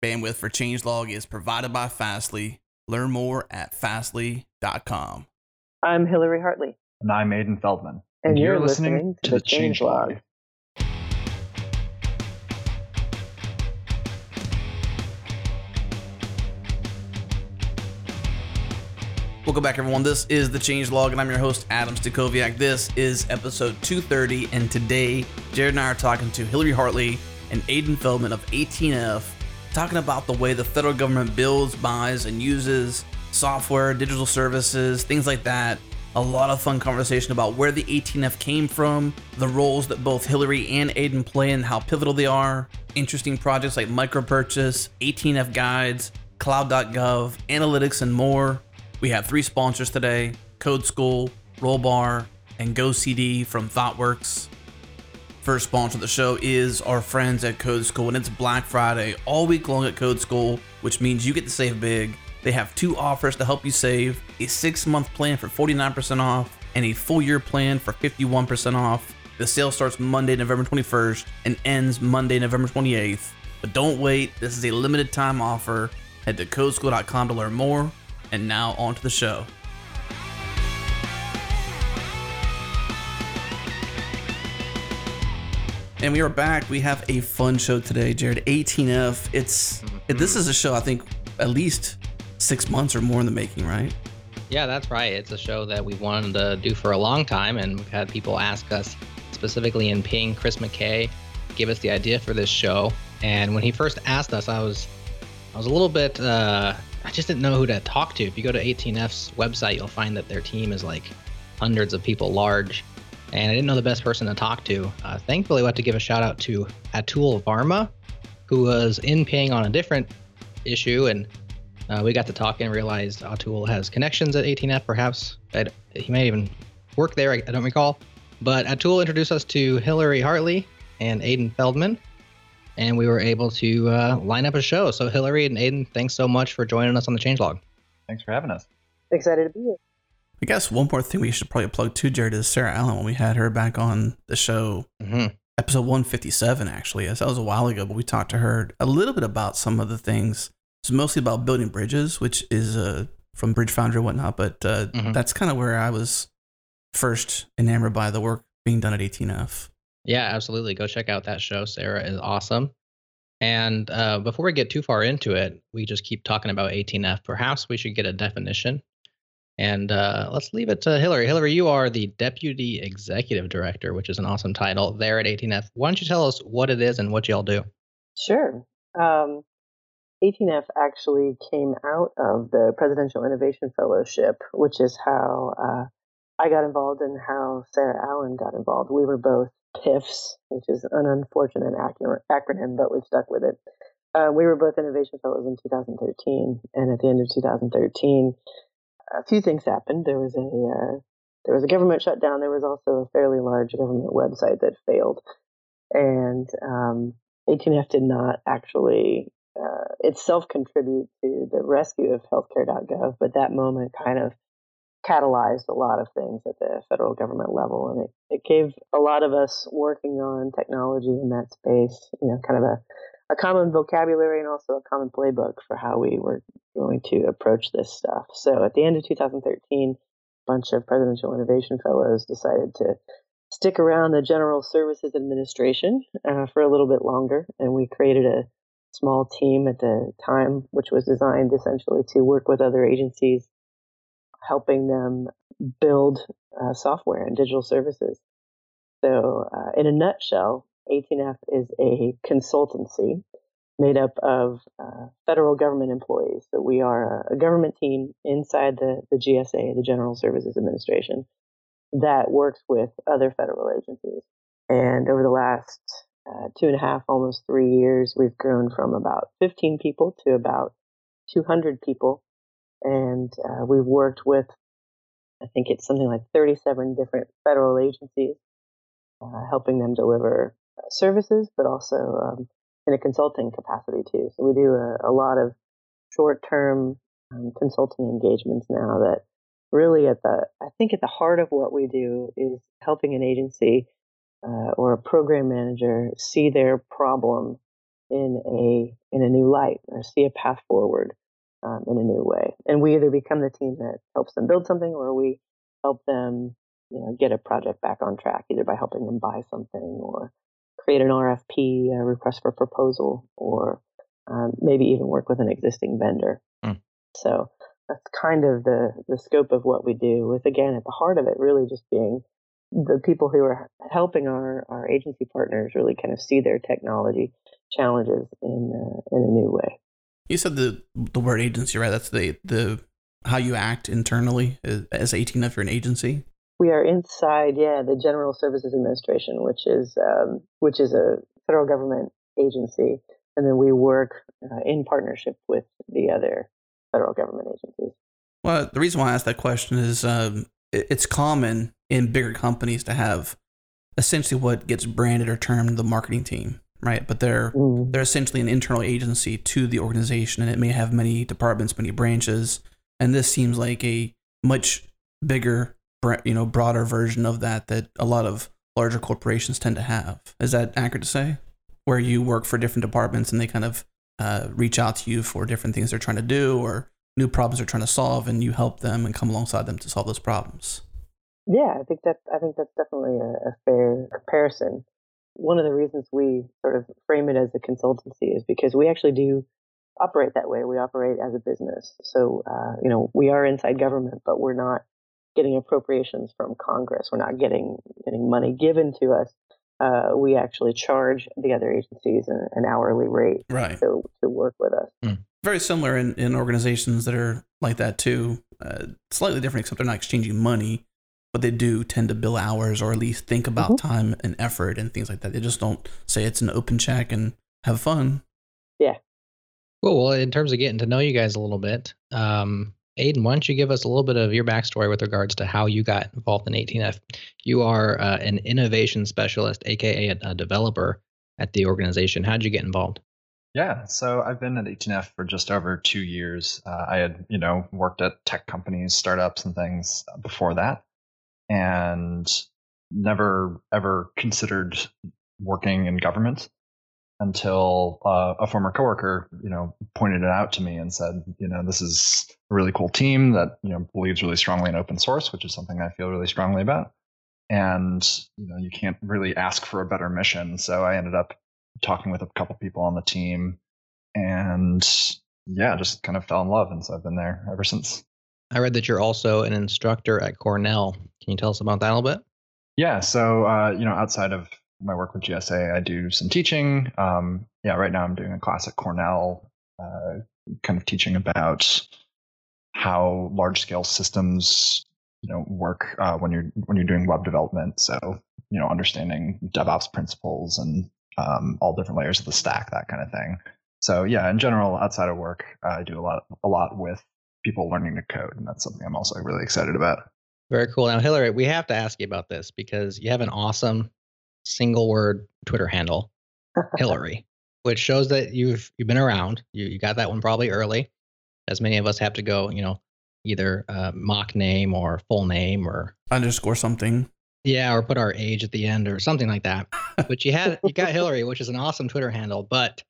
Bandwidth for Changelog is provided by Fastly. Learn more at fastly.com. I'm Hillary Hartley. And I'm Aidan Feldman. And, and you're, you're listening, listening, to, the Changelog. Change Welcome back, everyone. This is the Changelog, and I'm your host, Adam Stacoviak. This is episode 230, and today, Jared and I are talking to Hillary Hartley and Aidan Feldman of 18F, talking about the way the federal government builds, buys, and uses software, digital services, things like that. A lot of fun conversation about where the 18F came from, the roles that both Hillary and Aidan play, and how pivotal they are. Interesting projects like micropurchase, 18F guides, cloud.gov, analytics, and more. We have three sponsors today Code School, Rollbar, and GoCD from ThoughtWorks. First sponsor of the show is our friends at Code School, and it's Black Friday all week long at Code School, which means you get to save big. They have two offers to help you save a six month plan for 49% off and a full year plan for 51% off. The sale starts Monday, November 21st and ends Monday, November 28th. But don't wait, this is a limited time offer. Head to codeschool.com to learn more. And now on to the show. And we are back. We have a fun show today, Jared. 18F. It's mm-hmm. this is a show I think at least six months or more in the making, right? Yeah, that's right. It's a show that we wanted to do for a long time, and we've had people ask us specifically in Ping, Chris McKay, give us the idea for this show. And when he first asked us, I was I was a little bit uh, I just didn't know who to talk to. If you go to 18F's website, you'll find that their team is like hundreds of people large. And I didn't know the best person to talk to. Uh, thankfully, we have to give a shout out to Atul Varma, who was in Ping on a different issue. And uh, we got to talk and realized Atul has connections at 18F, perhaps. I'd, he may even work there, I, I don't recall. But Atul introduced us to Hillary Hartley and Aidan Feldman and we were able to uh, line up a show. So Hillary and Aidan, thanks so much for joining us on the Changelog. Thanks for having us. Excited to be here. I guess one more thing we should probably plug too, Jared, is Sarah Allen when we had her back on the show. Mm-hmm. Episode 157, actually. Yes, that was a while ago, but we talked to her a little bit about some of the things. It's mostly about building bridges, which is uh, from Bridge Foundry and whatnot, but uh, mm-hmm. that's kind of where I was first enamored by the work being done at 18F. Yeah, absolutely. Go check out that show. Sarah is awesome. And uh, before we get too far into it, we just keep talking about 18F. Perhaps we should get a definition. And uh, let's leave it to Hillary. Hillary, you are the Deputy Executive Director, which is an awesome title there at 18F. Why don't you tell us what it is and what y'all do? Sure. Um, 18F actually came out of the Presidential Innovation Fellowship, which is how uh, I got involved and how Sarah Allen got involved. We were both PIFs, which is an unfortunate acronym, but we've stuck with it. Uh, we were both innovation fellows in 2013, and at the end of 2013, a few things happened. There was a uh, there was a government shutdown. There was also a fairly large government website that failed, and um, 18F did not actually uh, itself contribute to the rescue of healthcare.gov, but that moment kind of catalyzed a lot of things at the federal government level, and it, it gave a lot of us working on technology in that space, you know, kind of a, a common vocabulary and also a common playbook for how we were going to approach this stuff. So at the end of 2013, a bunch of presidential innovation fellows decided to stick around the General Services Administration uh, for a little bit longer, and we created a small team at the time, which was designed essentially to work with other agencies helping them build uh, software and digital services. So, uh, in a nutshell, 18F is a consultancy made up of uh, federal government employees. So, we are a, a, government team inside the, the GSA, the General Services Administration, that works with other federal agencies. And over the last uh, two and a half, almost three years, we've grown from about 15 people to about 200 people and uh, we've worked with, I think it's something like 37 different federal agencies, uh, helping them deliver services, but also um, in a consulting capacity too. So we do a, a lot of short-term um, consulting engagements now that really at the, I think at the heart of what we do is helping an agency uh, or a program manager see their problem in a in a new light or see a path forward um, in a new way. And we either become the team that helps them build something, or we help them, you know, get a project back on track, either by helping them buy something or create an RFP, a request for proposal, or um, maybe even work with an existing vendor. Hmm. So that's kind of the the scope of what we do. With again at the heart of it, really just being the people who are helping our, our agency partners really kind of see their technology challenges in uh, in a new way. You said the the word agency, right? That's the the how you act internally as 18 if you're an agency. We are inside, yeah, the General Services Administration, which is um, which is a federal government agency, and then we work uh, in partnership with the other federal government agencies. Well, the reason why I asked that question is um, it's common in bigger companies to have essentially what gets branded or termed the marketing team, right? But they're mm. they're essentially an internal agency to the organization, and it may have many departments, many branches. And this seems like a much bigger, you know, broader version of that that a lot of larger corporations tend to have. Is that accurate to say? Where you work for different departments and they kind of uh, reach out to you for different things they're trying to do or new problems they're trying to solve, and you help them and come alongside them to solve those problems. Yeah, I think that I think that's definitely a, a fair comparison. One of the reasons we sort of frame it as a consultancy is because we actually do operate that way. We operate as a business, so uh, you know we are inside government, but we're not getting appropriations from Congress. We're not getting getting money given to us. Uh, we actually charge the other agencies an, an hourly rate right. to, to work with us. Mm very similar in, in organizations that are like that too. Uh, slightly different, except they're not exchanging money, but they do tend to bill hours or at least think about mm-hmm. time and effort and things like that. They just don't say it's an open check and have fun. Yeah. Cool. Well, in terms of getting to know you guys a little bit, um, Aidan, why don't you give us a little bit of your backstory with regards to how you got involved in 18F? You are uh, an innovation specialist, aka a, developer at the organization. How did you get involved? Yeah, so I've been at 18F for just over two years. Uh, I had, you know, worked at tech companies, startups, and things before that, and never ever considered working in government until uh, a former coworker, you know, pointed it out to me and said, you know, this is a really cool team that you know believes really strongly in open source, which is something I feel really strongly about. And you know, you can't really ask for a better mission. So I ended up talking with a couple people on the team, and yeah, just kind of fell in love, and so I've been there ever since. I read that you're also an instructor at Cornell. Can you tell us about that a little bit? Yeah, so uh, you know, outside of my work with GSA, I do some teaching. Um, yeah, right now I'm doing a class at Cornell, uh, kind of teaching about how large scale systems you know work uh, when you're when you're doing web development. So you know, understanding DevOps principles and um, all different layers of the stack, that kind of thing. So yeah, in general, outside of work, I do a lot a lot with people learning to code, and that's something I'm also really excited about. Very cool. Now, Hillary, we have to ask you about this because you have an awesome single word Twitter handle, Hillary, which shows that you've you've been around. You you got that one probably early, as many of us have to go, you know, either uh, mock name or full name or underscore something. Yeah, or put our age at the end or something like that. But you had you got Hillary, which is an awesome Twitter handle. But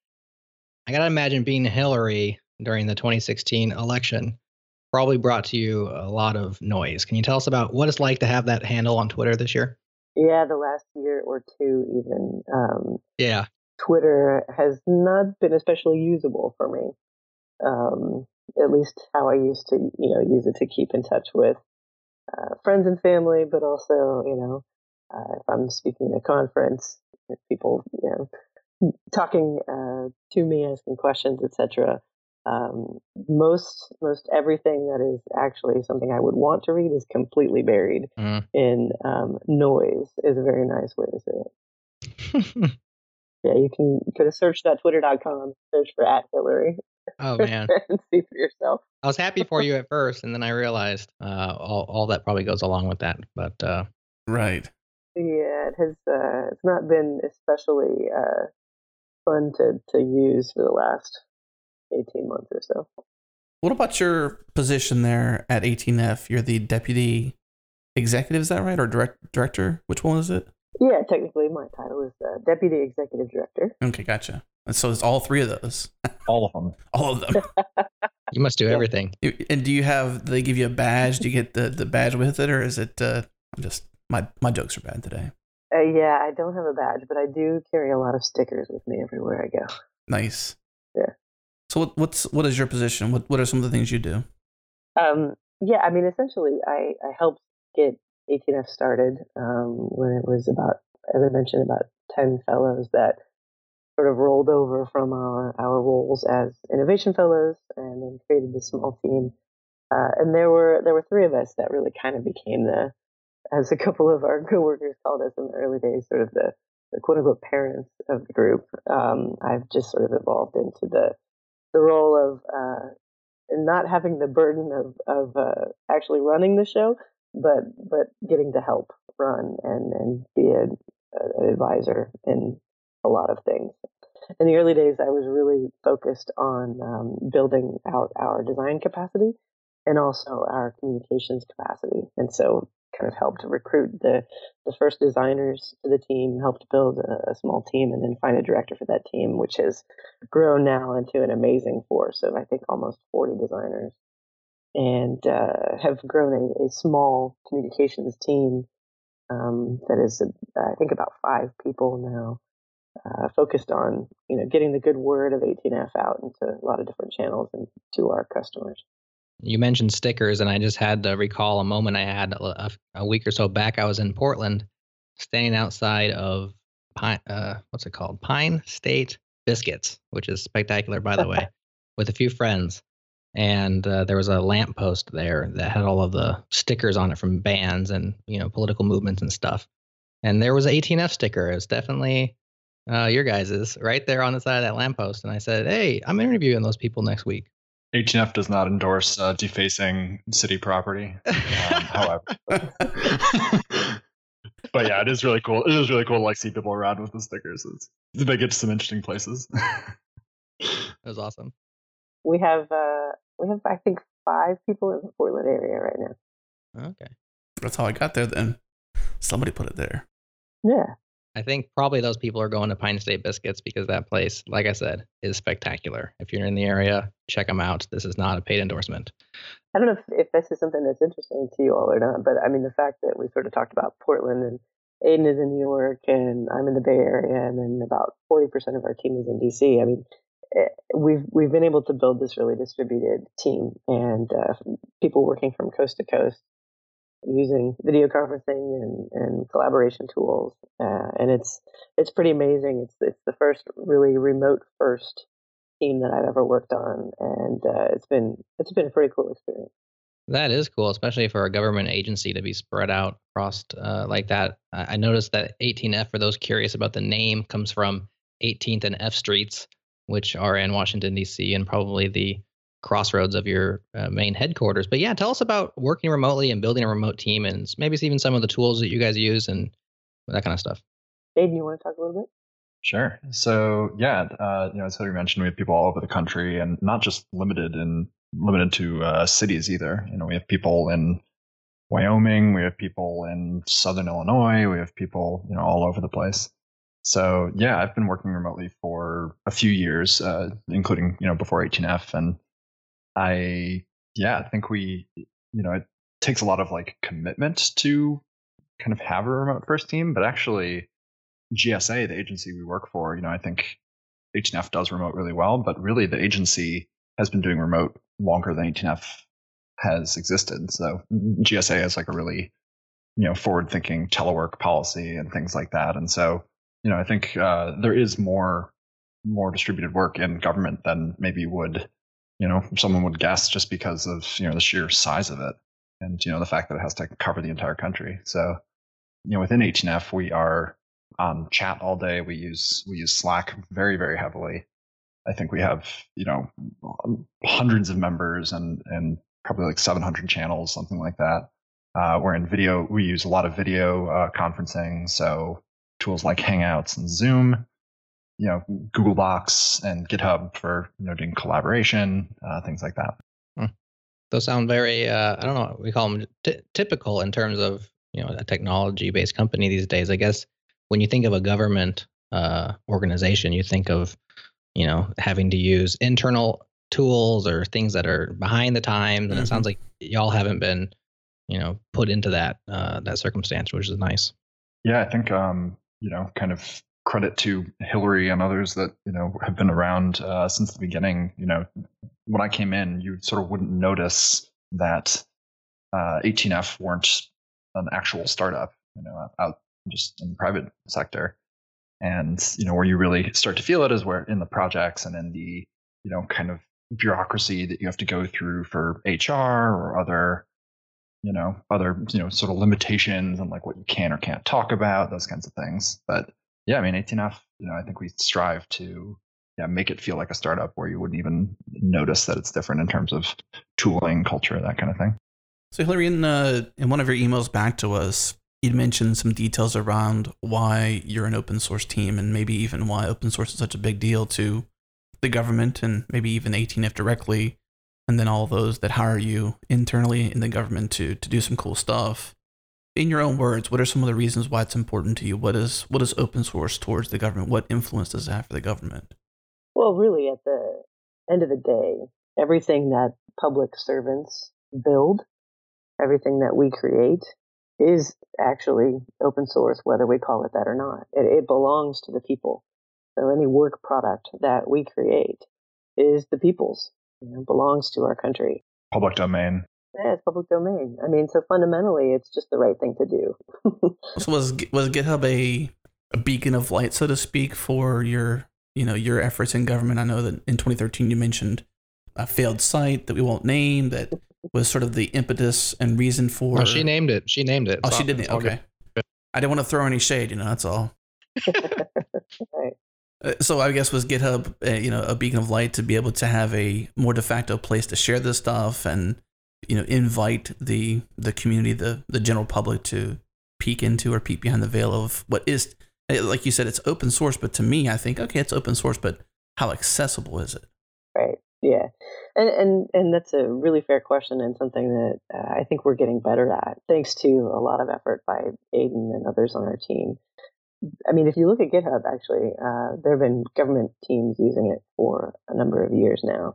I gotta imagine being Hillary during the 2016 election probably brought to you a lot of noise. Can you tell us about what it's like to have that handle on Twitter this year? Yeah, the last year or two, even. Um, yeah. Twitter has not been especially usable for me. Um, at least how I used to, you know, use it to keep in touch with uh, friends and family, but also, you know, uh, if I'm speaking at a conference, people, you know, talking uh, to me, asking questions, etc. Um, most most everything that is actually something I would want to read is completely buried mm. in um, noise. Is a very nice way to say it. yeah, you can you could have searched that twitter.com, search for at Hillary, Oh man, and see for yourself. I was happy for you at first, and then I realized uh, all all that probably goes along with that. But uh, right, yeah, it has. Uh, it's not been especially uh, fun to to use for the last eighteen months or so. What about your position there at 18F? You're the deputy executive, is that right, or direct, director? Which one is it? Yeah, technically, my title is uh, deputy executive director. Okay, gotcha. And so it's all three of those. All of them. all of them. You must do everything. You- and do you have? Do they give you a badge? Do you get the, the badge with it, or is it? Uh, I'm just my my jokes are bad today. Uh, yeah, I don't have a badge, but I do carry a lot of stickers with me everywhere I go. Nice. Yeah. So what what's what is your position? What what are some of the things you do? Um, yeah, I mean, essentially, I, I helped get 18F started um, when it was about, as I mentioned, about 10 fellows that sort of rolled over from our, our roles as innovation fellows and then created this small team. Uh, and there were there were three of us that really kind of became the, as a couple of our coworkers called us in the early days, sort of the, the quote unquote parents of the group. Um, I've just sort of evolved into the the role of uh, not having the burden of of uh, actually running the show, but but getting to help run and and be a, an advisor in a lot of things. In the early days, I was really focused on um, building out our design capacity and also our communications capacity, and so kind of helped recruit the the first designers to the team, helped build a, a small team, and then find a director for that team, which has grown now into an amazing force of I think almost 40 designers, and uh, have grown a, a small communications team um, that is uh, I think about five people now, uh, focused on you know getting the good word of 18F out into a lot of different channels and to our customers. You mentioned stickers, and I just had to recall a moment I had a, a week or so back. I was in Portland, standing outside of Pine, uh, what's it called? Pine State Biscuits, which is spectacular, by the way, with a few friends. And uh, there was a lamppost there that had all of the stickers on it from bands and you know political movements and stuff. And there was an 18F sticker. It was definitely uh, your guys's right there on the side of that lamppost. And I said, "Hey, I'm interviewing those people next week." 18F does not endorse uh, defacing city property. Um, however, but yeah, it is really cool. It is really cool to like see people around with the stickers. It's, they get to some interesting places. that was awesome. We have uh, we have I think five people in the Portland area right now. Okay. That's how I got there. Then somebody put it there. Yeah, I think probably those people are going to Pine State Biscuits because that place, like I said, is spectacular. If you're in the area, check them out. This is not a paid endorsement. I don't know if, if this is something that's interesting to you all or not, but I mean the fact that we sort of talked about Portland and Aidan is in New York and I'm in the Bay Area and then about 40% of our team is in DC. I mean, eh, we've we've been able to build this really distributed team and uh, people working from coast to coast using video conferencing and, and collaboration tools, uh, and it's it's pretty amazing. It's it's the first really remote first team that I've ever worked on, and uh, it's been it's been a pretty cool experience. That is cool, especially for a government agency to be spread out across uh, like that. I noticed that 18F, for those curious about the name, comes from 18th and F Streets, which are in Washington, D.C., and probably the crossroads of your uh, main headquarters. But yeah, tell us about working remotely and building a remote team and s- maybe even some of the tools that you guys use and that kind of stuff. Aidan, you want to talk a little bit? Sure. So yeah, uh, you know, as Hillary mentioned, we have people all over the country, and not just limited in limited to uh, cities either. You know, we have people in Wyoming, we have people in Southern Illinois, we have people you know all over the place. So yeah, I've been working remotely for a few years, uh, including you know before 18F, and I yeah, I think we you know it takes a lot of like commitment to kind of have a remote first team, but actually GSA, the agency we work for, you know, I think 18F does remote really well, but really the agency has been doing remote longer than 18F has existed. So GSA has like a really, you know, forward thinking telework policy and things like that. And so, you know, I think uh, there is more more distributed work in government than maybe would, you know, someone would guess just because of, you know, the sheer size of it and, you know, the fact that it has to cover the entire country. So, you know, within 18F, we are on chat all day. We use we use Slack very very heavily. I think we have you know hundreds of members and and probably like 700 channels, something like that. Uh, we're in video. We use a lot of video uh, conferencing, so tools like Hangouts and Zoom. You know, Google Docs and GitHub for you know doing collaboration, uh, things like that. Those sound very, uh, I don't know, we call them t- typical in terms of, you know, a technology based company these days. I guess when you think of a government uh, organization, you think of, you know, having to use internal tools or things that are behind the times. And mm-hmm. it sounds like y'all haven't been, you know, put into that uh, that circumstance, which is nice. Yeah, I think um, you know, kind of credit to Hillary and others that you know have been around uh, since the beginning. You know, when I came in, you sort of wouldn't notice that uh, 18F weren't an actual startup. You know, out just in the private sector, and you know where you really start to feel it is where in the projects and in the you know kind of bureaucracy that you have to go through for HR or other you know other you know sort of limitations and like what you can or can't talk about those kinds of things but yeah i mean 18f you know i think we strive to yeah make it feel like a startup where you wouldn't even notice that it's different in terms of tooling culture that kind of thing so hillary in, uh, in one of your emails back to us you'd mentioned some details around why you're an open source team and maybe even why open source is such a big deal to the government and maybe even 18f directly and then all those that hire you internally in the government to to do some cool stuff. In your own words, what are some of the reasons why it's important to you? What is what is open source towards the government? What influence does it have for the government? Well, really, at the end of the day, everything that public servants build, everything that we create, is actually open source, whether we call it that or not. It, it belongs to the people. So any work product that we create is the people's you know, belongs to our country. Public domain. Yeah, it's public domain. I mean, so fundamentally, it's just the right thing to do. so was was GitHub a a beacon of light, so to speak, for your you know your efforts in government? I know that in 2013 you mentioned a failed site that we won't name that was sort of the impetus and reason for. Well, she named it. She named it. Oh, she didn't. Okay. I didn't want to throw any shade. You know, that's all. right. Uh, so I guess was GitHub, uh, you know, a beacon of light to be able to have a more de facto place to share this stuff and you know invite the the community, the the general public to peek into or peek behind the veil of what is, uh, like you said, it's open source. But to me, I think okay, it's open source, but how accessible is it? Right. Yeah. And and and that's a really fair question and something that uh, I think we're getting better at, thanks to a lot of effort by Aidan and others on our team. I mean, if you look at GitHub, actually, uh, there have been government teams using it for a number of years now.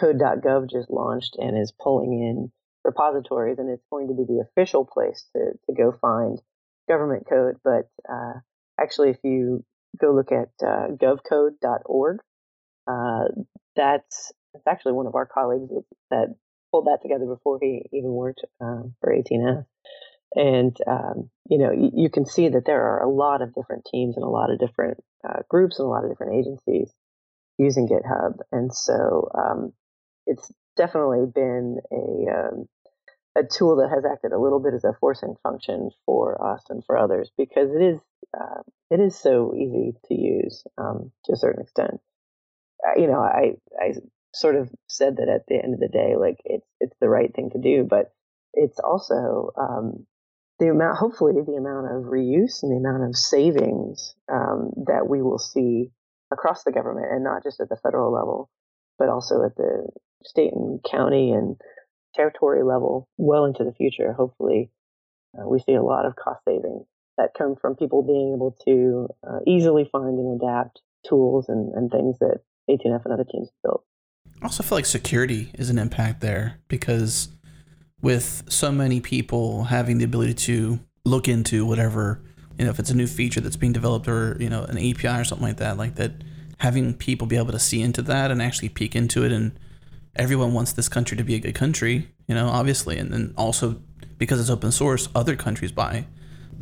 Code.gov just launched and is pulling in repositories, and it's going to be the official place to, to go find government code. But uh, actually, if you go look at uh, govcode.org, uh, that's, that's actually one of our colleagues that pulled that together before he even worked uh, for 18F. And, um, you know, you, you, can see that there are a lot of different teams and a lot of different uh, groups and a lot of different agencies using GitHub. And so um, it's definitely been a, um, a tool that has acted a little bit as a forcing function for us and for others because it is uh, it is so easy to use um, to a certain extent. You know, I I sort of said that at the end of the day, like it's it's the right thing to do, but it's also um, the amount, hopefully, the amount of reuse and the amount of savings um, that we will see across the government, and not just at the federal level, but also at the state and county and territory level, well into the future. Hopefully, uh, we see a lot of cost savings that come from people being able to uh, easily find and adapt tools and, and things that 18F and other teams built. I also feel like security is an impact there because with so many people having the ability to look into whatever, you know, if it's a new feature that's being developed or, you know, an API or something like that, like that, having people be able to see into that and actually peek into it. And everyone wants this country to be a good country, you know, obviously. And then also because it's open source, other countries buy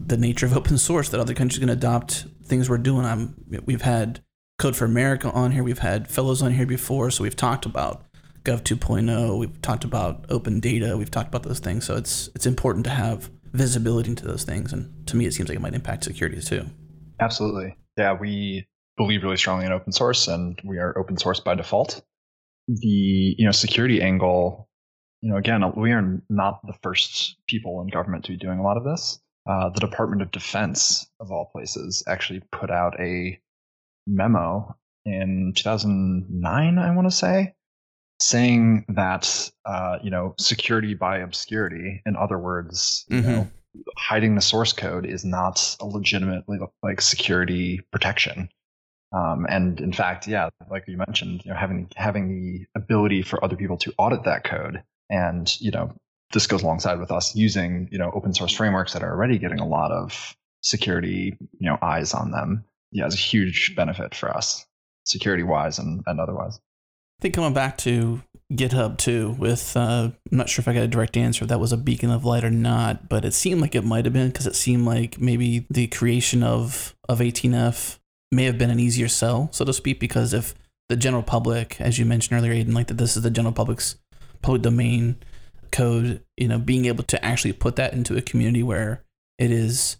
the nature of open source that other countries can adopt things we're doing. I'm, we've had Code for America on here. We've had fellows on here before. So we've talked about Gov 2.0. We've talked about open data. We've talked about those things. So it's it's important to have visibility into those things. And to me, it seems like it might impact security too. Absolutely. Yeah, we believe really strongly in open source, and we are open source by default. The you know security angle, you know, again, we are not the first people in government to be doing a lot of this. Uh, the Department of Defense, of all places, actually put out a memo in 2009, I want to say, saying that uh, you know security by obscurity in other words mm-hmm. know hiding the source code is not a legitimate like security protection. Um, and in fact, yeah, like you mentioned, you know, having having the ability for other people to audit that code, and you know, this goes alongside with us using you know open source frameworks that are already getting a lot of security you know eyes on them. Yeah, it's a huge benefit for us, security wise and, and otherwise. I think coming back to GitHub too, with uh, I'm not sure if I got a direct answer if that was a beacon of light or not, but it seemed like it might have been because it seemed like maybe the creation of of 18f may have been an easier sell, so to speak, because if the general public, as you mentioned earlier, Aidan, like that this is the general public's public domain code, you know, being able to actually put that into a community where it is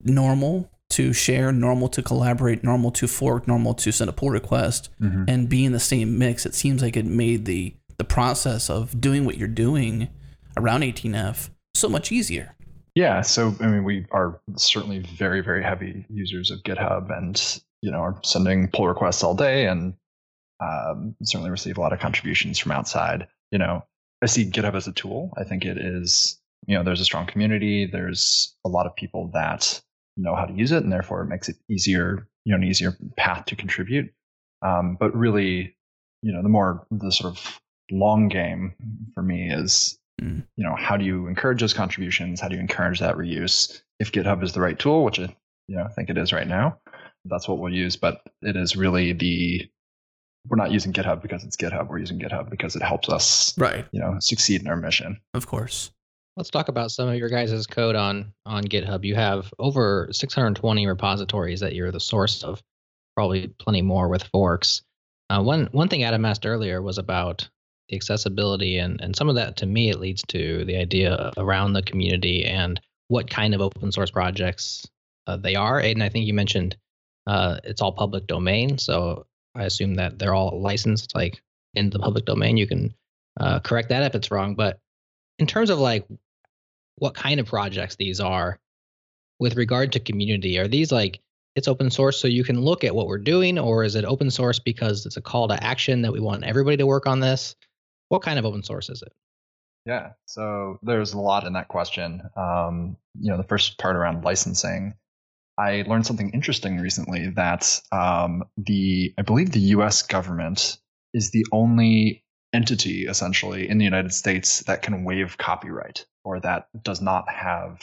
normal to share, normal to collaborate, normal to fork, normal to send a pull request, mm-hmm. and be in the same mix, it seems like it made the the process of doing what you're doing around 18F so much easier. Yeah, so I mean, we are certainly very, very heavy users of GitHub, and you know, are sending pull requests all day, and um, certainly receive a lot of contributions from outside. You know, I see GitHub as a tool. I think it is. You know, there's a strong community. There's a lot of people that know how to use it, and therefore it makes it easier. You know, an easier path to contribute. Um, but really, you know, the more the sort of long game for me is mm. you know how do you encourage those contributions how do you encourage that reuse if github is the right tool which i you know think it is right now that's what we'll use but it is really the we're not using github because it's github we're using github because it helps us right. you know succeed in our mission. Of course. Let's talk about some of your guys' code on on github. You have over 620 repositories that you're the source of probably plenty more with forks. Uh, one one thing adam asked earlier was about the accessibility and and some of that to me it leads to the idea around the community and what kind of open source projects uh, they are. And I think you mentioned uh, it's all public domain, so I assume that they're all licensed like in the public domain. You can uh, correct that if it's wrong, but in terms of like what kind of projects these are with regard to community, are these like it's open source so you can look at what we're doing, or is it open source because it's a call to action that we want everybody to work on this? What kind of open source is it? Yeah, so there's a lot in that question. Um, you know, the first part around licensing, I learned something interesting recently that um, the I believe the U.S. government is the only entity essentially in the United States that can waive copyright or that does not have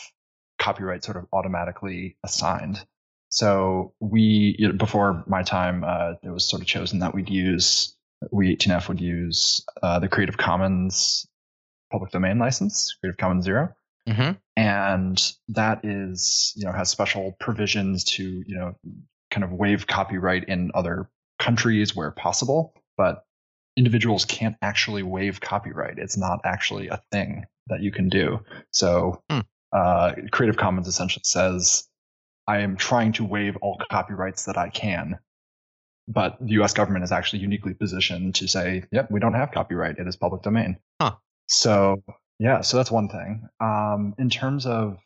copyright sort of automatically assigned. So we you know, before my time, uh, it was sort of chosen that we'd use we 18F would use uh, the Creative Commons public domain license, Creative Commons 0 mm-hmm. and that is you know has special provisions to you know kind of waive copyright in other countries where possible, but individuals can't actually waive copyright. It's not actually a thing that you can do. So mm. uh, Creative Commons essentially says, I am trying to waive all copyrights that I can but the US government is actually uniquely positioned to say, yep, we don't have copyright. It is public domain. Huh. So, yeah, so that's one thing. Um, in terms of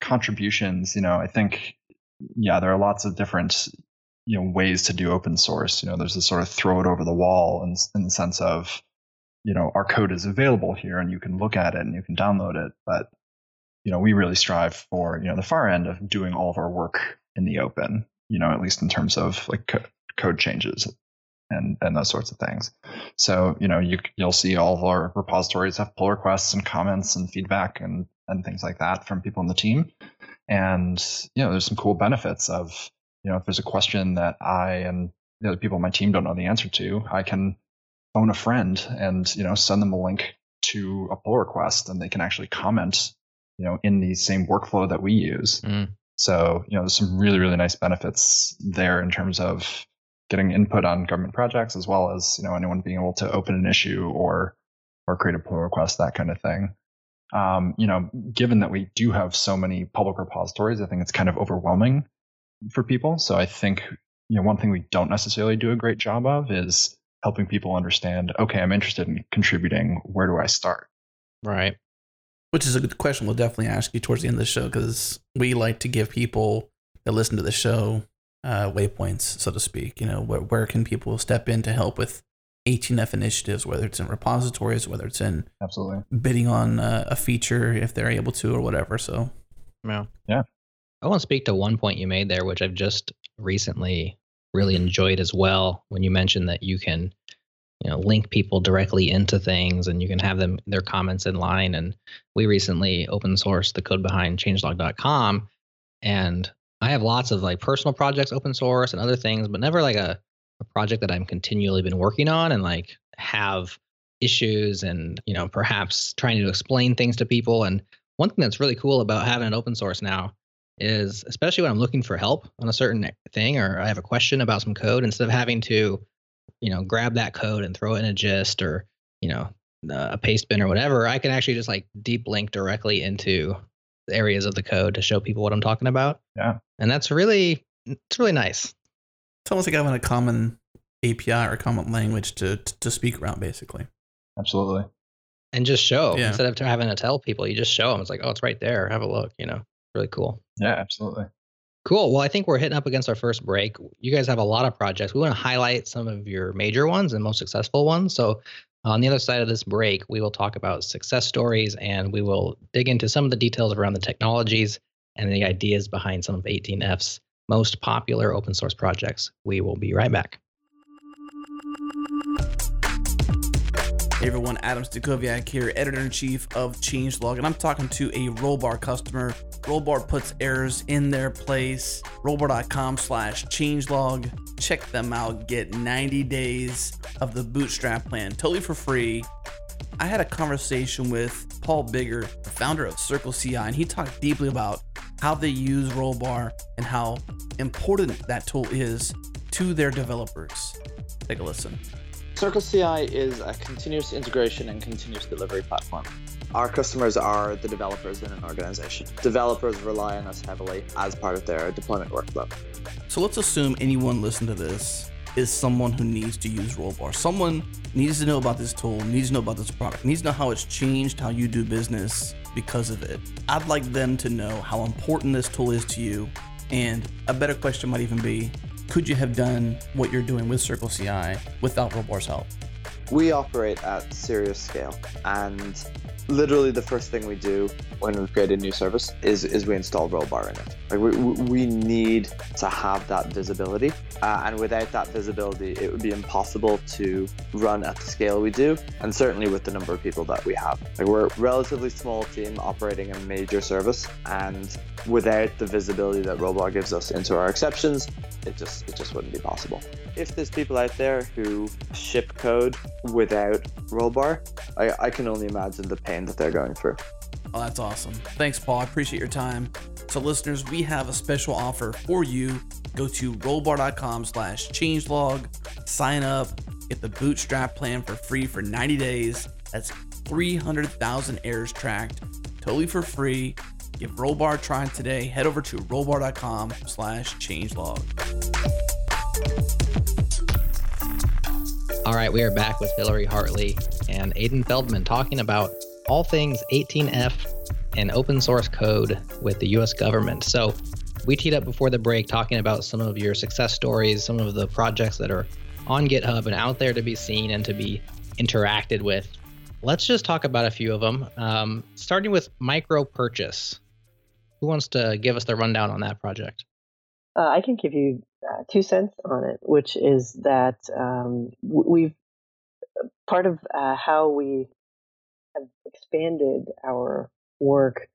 contributions, you know, I think, yeah, there are lots of different, you know, ways to do open source. You know, there's this sort of throw it over the wall in, in the sense of, you know, our code is available here and you can look at it and you can download it. But, you know, we really strive for, you know, the far end of doing all of our work in the open you know, at least in terms of like code changes and and those sorts of things. So you know you you'll see all of our repositories have pull requests and comments and feedback and and things like that from people in the team. And you know there's some cool benefits of you know if there's a question that I and the other people on my team don't know the answer to, I can phone a friend and you know send them a link to a pull request and they can actually comment you know in the same workflow that we use. Mm. So you know there's some really really nice benefits there in terms of getting input on government projects as well as you know anyone being able to open an issue or or create a pull request that kind of thing. Um, you know given that we do have so many public repositories i think it's kind of overwhelming for people. So i think you know one thing we don't necessarily do a great job of is helping people understand okay i'm interested in contributing. Where do i start? Right. Which is a good question. We'll definitely ask you towards the end of the show because we like to give people that listen to the show uh, waypoints, so to speak. You know, where, where can people step in to help with 18F initiatives, whether it's in repositories, whether it's in absolutely bidding on uh, a feature if they're able to or whatever. So Yeah. Yeah. I want to speak to one point you made there, which I've just recently really enjoyed as well. When you mentioned that you can, you know, link people directly into things and you can have them their comments in line. And we recently open sourced the code behind changelog.com. And I have lots of like personal projects open source and other things, but never like a, a project that I'm continually been working on and like have issues and you know perhaps trying to explain things to people and one thing that's really cool about having an open source now is especially when i'm looking for help on a certain thing or i have a question about some code instead of having to you know grab that code and throw it in a gist or you know uh, a paste bin or whatever i can actually just like deep link directly into areas of the code to show people what i'm talking about Yeah. And that's really it's really nice. It's almost like having a common API or common language to to, to speak around, basically. Absolutely. and just show. Yeah. instead of having to tell people you just show them it's like oh it's right there. Have a look you know? Really cool. Yeah, absolutely. cool. Well i think we're hitting up against our first break. You guys have a lot of projects. We want to highlight some of your major ones and most successful ones. So on the other side of this break we will talk about success stories and we will dig into some of the details around the technologies and the ideas behind some of 18f's most popular open source projects we will be right back Hey everyone, Adam Stacoviak here, editor in chief of Changelog, and I'm talking to a Rollbar customer. Rollbar puts errors in their place. Rollbar.com slash changelog. Check them out. Get 90 days of the bootstrap plan totally for free. I had a conversation with Paul Biggar, the founder of Circle CI, and he talked deeply about how they use Rollbar and how important that tool is to their developers. Take a listen. Circle CI is a continuous integration and continuous delivery platform. Our customers are the developers in an organization. Developers rely on us heavily as part of their deployment workflow. So let's assume anyone listening to this is someone who needs to use Rollbar. Someone needs to know about this tool, needs to know about this product, needs to know how it's changed how you do business because of it. I'd like them to know how important this tool is to you. And a better question might even be could you have done what you're doing with Circle CI without Rollbar's help? We operate at serious scale, and literally the first thing we do when we create a new service is, is we install Rollbar in it. Like we, we need to have that visibility, uh, and without that visibility, it would be impossible to run at the scale we do, and certainly with the number of people that we have. Like we're a relatively small team operating a major service, and without the visibility that Rollbar gives us into our exceptions, it just it just wouldn't be possible. If there's people out there who ship code without Rollbar, I, I can only imagine the pain that they're going through. Oh, that's awesome. Thanks, Paul. I appreciate your time. So, listeners, we have a special offer for you. Go to rollbar.com slash changelog, sign up, get the bootstrap plan for free for 90 days. That's 300,000 errors tracked, totally for free. Give Rollbar a try today. Head over to rollbar.com slash changelog. All right, we are back with Hillary Hartley and Aidan Feldman talking about all things 18F and open source code with the US government. So, we teed up before the break talking about some of your success stories, some of the projects that are on GitHub and out there to be seen and to be interacted with. Let's just talk about a few of them. Um, starting with micro purchase. Who wants to give us the rundown on that project? Uh, I can give you uh, two cents on it, which is that um, we've part of uh, how we have expanded our work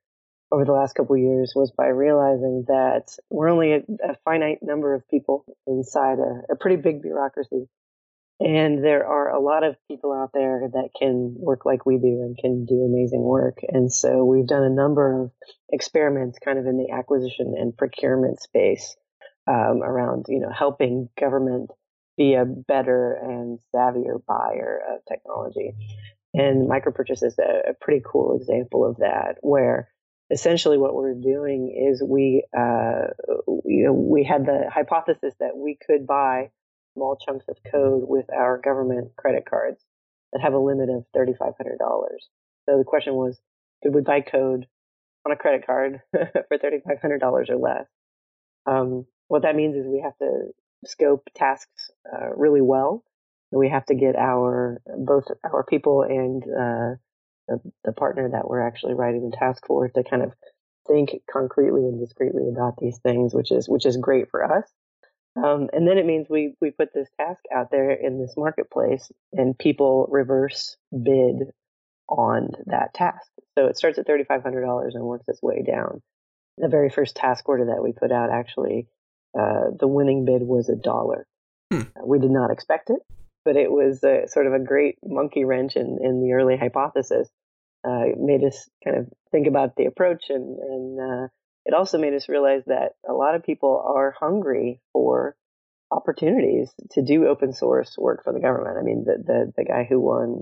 over the last couple years was by realizing that we're only a, a finite number of people inside a, a pretty big bureaucracy. And there are a lot of people out there that can work like we do and can do amazing work. And so we've done a number of experiments kind of in the acquisition and procurement space um, around, you know, helping government be a better and savvier buyer of technology. And micropurchase is a, a pretty cool example of that, where essentially what we're doing is we, uh, you know, we had the hypothesis that we could buy small chunks of code with our government credit cards that have a limit of $3,500. So the question was, could we buy code on a credit card for $3,500 or less? Um, what that means is we have to scope tasks uh, really well. We have to get our both our people and uh, the, the partner that we're actually writing the task for to kind of think concretely and discreetly about these things, which is which is great for us. Um, and then it means we we put this task out there in this marketplace, and people reverse bid on that task. So it starts at thirty five hundred dollars and works its way down. The very first task order that we put out, actually, uh, the winning bid was a dollar. Hmm. We did not expect it, but it was a, sort of a great monkey wrench in, in the early hypothesis. Uh, it made us kind of think about the approach, and, and uh, it also made us realize that a lot of people are hungry for opportunities to do open source work for the government. I mean, the the, the guy who won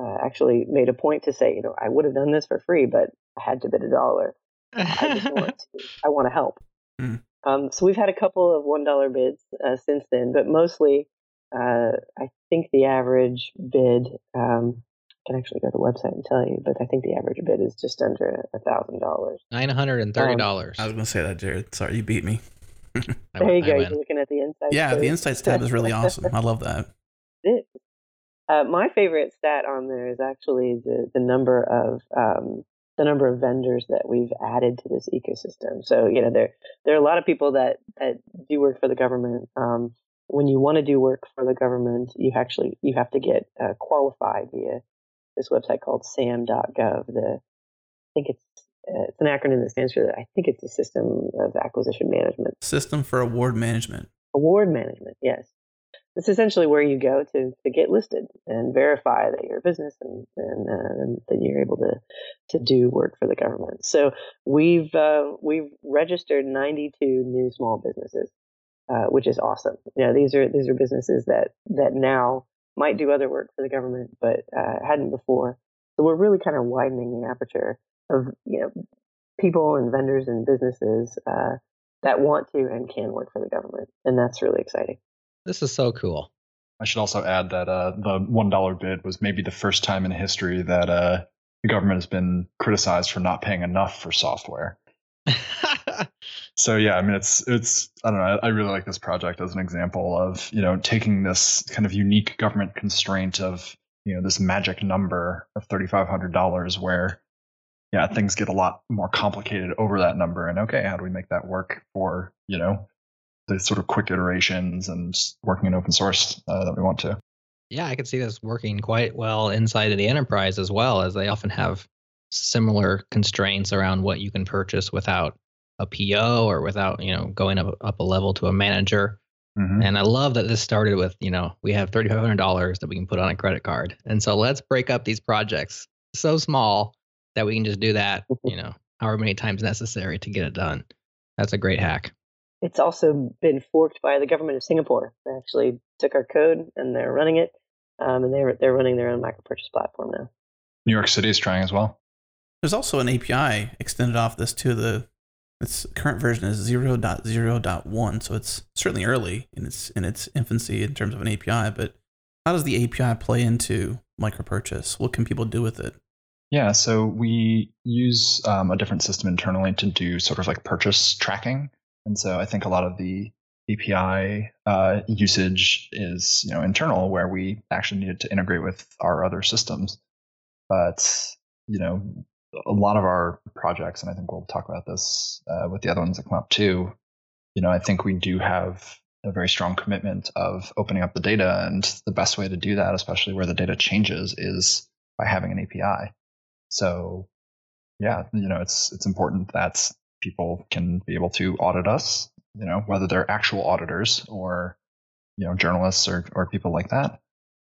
uh, actually made a point to say, you know, I would have done this for free, but I had to bid a dollar. I just want to. I want to help. Mm. Um, so we've had a couple of one dollar bids uh, since then, but mostly, uh, I think the average bid. Um, I can actually go to the website and tell you, but I think the average bid is just under a thousand dollars. Nine hundred and thirty dollars. Um, I was going to say that, Jared. Sorry, you beat me. there you go. You're looking at the insights. Yeah, the insights tab is really awesome. I love that. It is. Uh, my favorite stat on there is actually the the number of um, the number of vendors that we've added to this ecosystem. So you know there there are a lot of people that that do work for the government. Um, when you want to do work for the government, you actually you have to get uh, qualified via this website called SAM.gov. The I think it's uh, it's an acronym that stands for I think it's a system of acquisition management. System for award management. Award management, yes it's essentially where you go to, to get listed and verify that you're a business and, and, uh, and that you're able to to do work for the government. So we've uh, we've registered 92 new small businesses, uh, which is awesome. You know, these are these are businesses that that now might do other work for the government, but uh, hadn't before. So we're really kind of widening the aperture of you know people and vendors and businesses uh, that want to and can work for the government, and that's really exciting. This is so cool. I should also add that uh, the one dollar bid was maybe the first time in history that uh, the government has been criticized for not paying enough for software. so yeah, I mean it's it's I don't know. I really like this project as an example of you know taking this kind of unique government constraint of you know this magic number of thirty five hundred dollars where yeah things get a lot more complicated over that number and okay how do we make that work for you know the sort of quick iterations and working in open source uh, that we want to. Yeah, I could see this working quite well inside of the enterprise as well, as they often have similar constraints around what you can purchase without a PO or without you know going up, up a level to a manager. Mm-hmm. And I love that this started with you know we have thirty five hundred dollars that we can put on a credit card, and so let's break up these projects so small that we can just do that you know however many times necessary to get it done. That's a great hack. It's also been forked by the government of Singapore. They actually took our code and they're running it, um, and they're they're running their own micro purchase platform now. New York City is trying as well. There's also an API extended off this to the its current version is 0.0.1, so it's certainly early in its in its infancy in terms of an API. But how does the API play into micropurchase? What can people do with it? Yeah, so we use um, a different system internally to do sort of like purchase tracking. And so I think a lot of the API uh, usage is you know internal, where we actually needed to integrate with our other systems. But you know, a lot of our projects, and I think we'll talk about this uh, with the other ones that come up too. You know, I think we do have a very strong commitment of opening up the data, and the best way to do that, especially where the data changes, is by having an API. So, yeah, you know, it's it's important that people can be able to audit us, you know, whether they're actual auditors or, you know, journalists or, or people like that.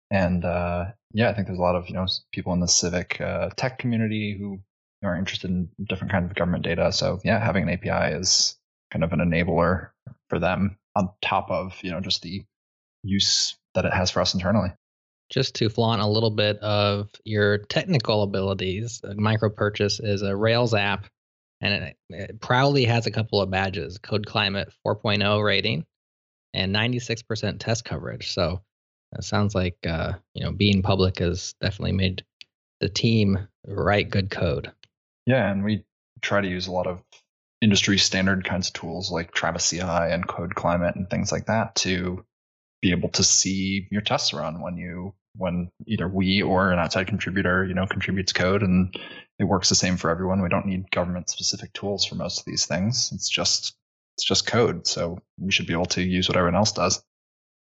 And uh, yeah, I think there's a lot of, you know, people in the civic uh, tech community who are interested in different kinds of government data. So yeah, having an API is kind of an enabler for them on top of, you know, just the use that it has for us internally. Just to flaunt a little bit of your technical abilities, MicroPurchase is a Rails app and it, it, proudly has a couple of badges code climate 4.0 rating and 96% test coverage so it sounds like uh, you know being public has definitely made the team write good code yeah and we try to use a lot of industry standard kinds of tools like travis ci and code climate and things like that to be able to see your tests run when you when either we or an outside contributor you know contributes code and it works the same for everyone. We don't need government specific tools for most of these things. It's just it's just code. So we should be able to use what everyone else does.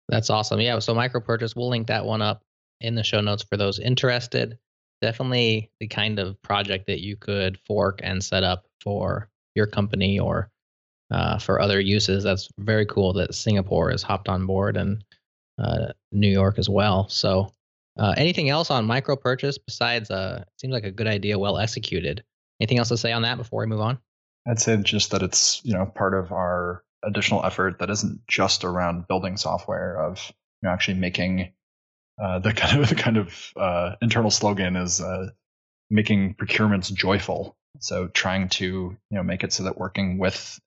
That's awesome. Yeah. So micro purchase, we'll link that one up in the show notes for those interested. Definitely the kind of project that you could fork and set up for your company or uh, for other uses. That's very cool that Singapore has hopped on board and uh, New York as well. So, uh, anything else on micro purchase besides? Uh, seems like a good idea, well executed. Anything else to say on that before we move on? I'd say just that it's you know part of our additional effort that isn't just around building software of you know actually making uh, the kind of the kind of uh, internal slogan is uh, making procurements joyful. So trying to you know make it so that working with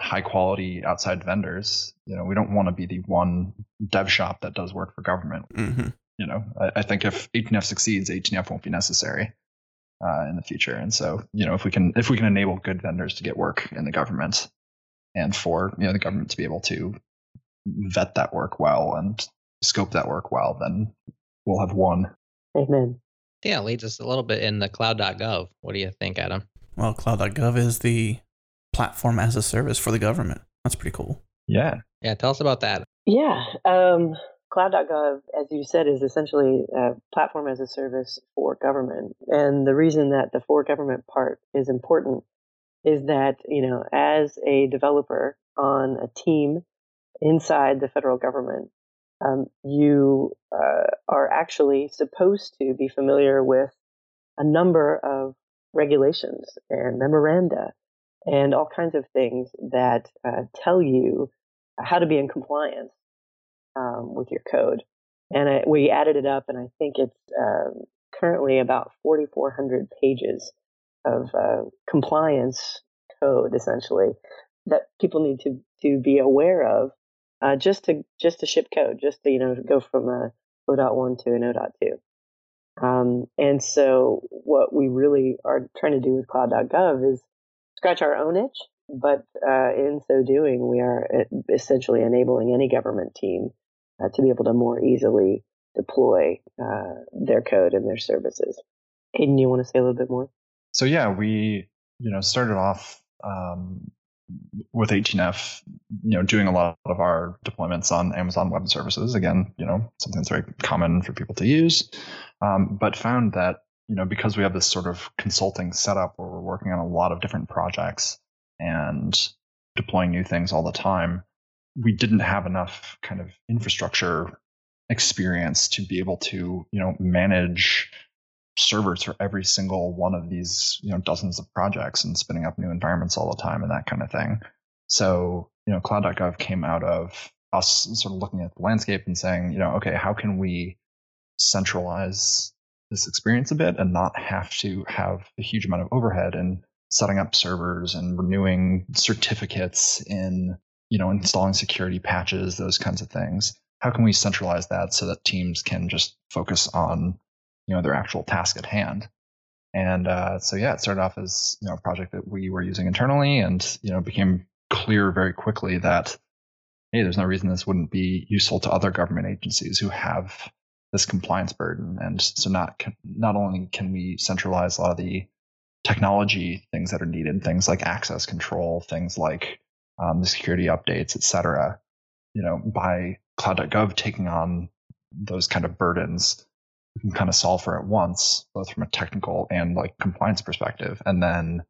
high quality outside vendors, you know, we don't want to be the one dev shop that does work for government. Mm-hmm. You know, I, I, think if 18F succeeds, 18F won't be necessary uh, in the future. And so, you know, if we can if we can enable good vendors to get work in the government, and for you know the government to be able to vet that work well and scope that work well, then we'll have won. Amen. Yeah, it leads us a little bit in the cloud.gov. What do you think, Adam? Well, cloud.gov is the platform as a service for the government. That's pretty cool. Yeah. Yeah, tell us about that. Yeah. Um, cloud.gov, as you said, is essentially a platform as a service for government. And the reason that the for government part is important is that, you know, as a developer on a team inside the federal government, um, you uh, are actually supposed to be familiar with a number of regulations and memoranda and all kinds of things that uh, tell you how to be in compliance um, with your code. And I, we added it up, and I think it's um, currently about 4,400 pages of uh, compliance code, essentially, that people need to to be aware of, uh, just to just to ship code, just to you know go from a O.1 to an O.2. Um, and so, what we really are trying to do with Cloud.gov is scratch our own itch, but uh, in so doing, we are uh, essentially enabling any government team uh, to be able to more easily deploy uh, their code and their services. Aidan, you want to say a little bit more? So yeah, we you know started off um, with 18F, you know, doing a lot of our deployments on Amazon Web Services. Again, you know, something that's very common for people to use, um, but found that you know, because we have this sort of consulting setup where we're working on a lot of different projects and deploying new things all the time, we didn't have enough kind of infrastructure experience to be able to, you know, manage servers for every single one of these, you know, dozens of projects and spinning up new environments all the time and that kind of thing. So, you know, cloud.gov came out of us sort of looking at the landscape and saying, you know, okay, how can we centralize this experience a bit and not have to have a huge amount of overhead in setting up servers and renewing certificates in you know installing security patches those kinds of things how can we centralize that so that teams can just focus on you know their actual task at hand and uh, so yeah it started off as you know a project that we were using internally and you know became clear very quickly that hey there's no reason this wouldn't be useful to other government agencies who have this compliance burden. And so not not only can we centralize a lot of the technology things that are needed, things like access control, things like um, the security updates, et cetera, you know, by cloud.gov taking on those kind of burdens, we can kind of solve for it once, both from a technical and like compliance perspective. And then,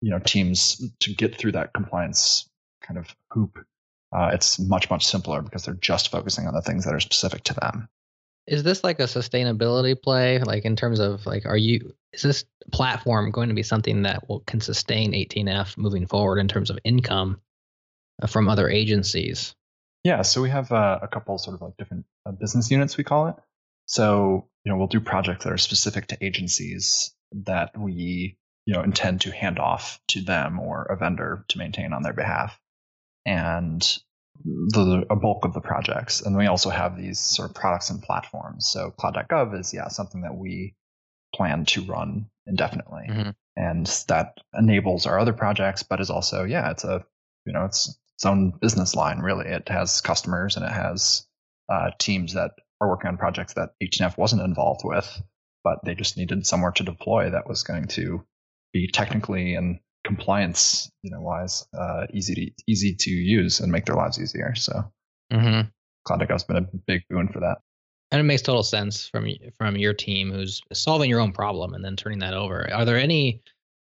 you know, teams to get through that compliance kind of hoop, uh, it's much, much simpler because they're just focusing on the things that are specific to them. Is this like a sustainability play? Like in terms of like are you is this platform going to be something that will can sustain 18f moving forward in terms of income uh, from other agencies? Yeah so we have uh, a couple sort of like different uh, business units we call it so you know we'll do projects that are specific to agencies that we you know intend to hand off to them or a vendor to maintain on their behalf and the a bulk of the projects. And we also have these sort of products and platforms. So cloud.gov is yeah something that we plan to run indefinitely, mm-hmm. and that enables our other projects, but is also yeah it's a you know it's its own business line really. It has customers and it has uh, teams that are working on projects that 18F wasn't involved with, but they just needed somewhere to deploy that was going to be technically and compliance, you know, wise, uh, easy to easy to use and make their lives easier. So, mm-hmm. Cloud.gov's been a big boon for that. And it makes total sense from from your team who's solving your own problem and then turning that over. Are there any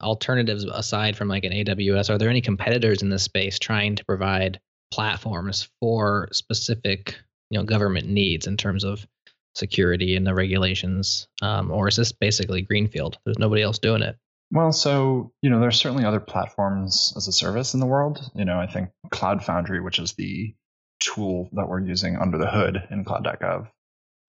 alternatives aside from like an AWS? Are there any competitors in this space trying to provide platforms for specific, you know, government needs in terms of security and the regulations, um, or is this basically greenfield? There's nobody else doing it. Well, so you know, there's certainly other platforms as a service in the world. You know, I think Cloud Foundry, which is the tool that we're using under the hood in Cloud.gov,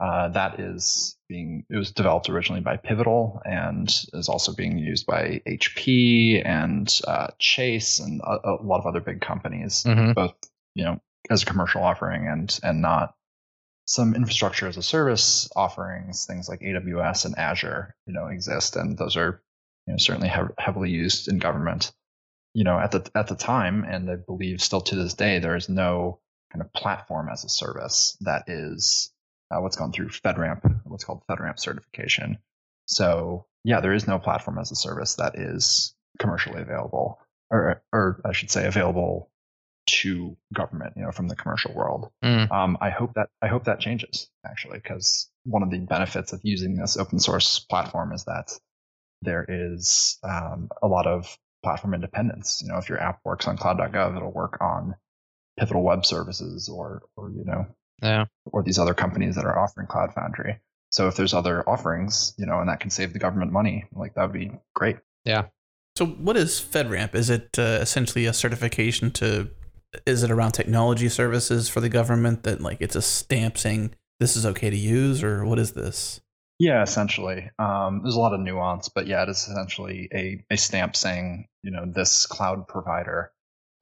uh, that is being it was developed originally by Pivotal and is also being used by HP and uh, Chase and a, a, lot of other big companies, mm-hmm. both you know as a commercial offering and and not some infrastructure as a service offerings, things like AWS and Azure, you know, exist, and those are you know, certainly hev- heavily used in government. You know, at the at the time, and I believe still to this day, there is no kind of platform as a service that is uh, what's gone through FedRAMP, what's called FedRAMP certification. So yeah, there is no platform as a service that is commercially available, or or I should say available to government, you know, from the commercial world. Mm. Um, I hope that I hope that changes actually, because one of the benefits of using this open source platform is that there is um, a lot of platform independence. You know, if your app works on cloud.gov, it'll work on Pivotal Web Services or or you know, yeah, or these other companies that are offering Cloud Foundry. So if there's other offerings, you know, and that can save the government money, like that would be great. Yeah. So what is FedRAMP? Is it uh, essentially a certification to is it around technology services for the government that like it's a stamp saying this is okay to use or what is this? Yeah, essentially. Um, there's a lot of nuance, but yeah, it is essentially a, a stamp saying, you know, this cloud provider,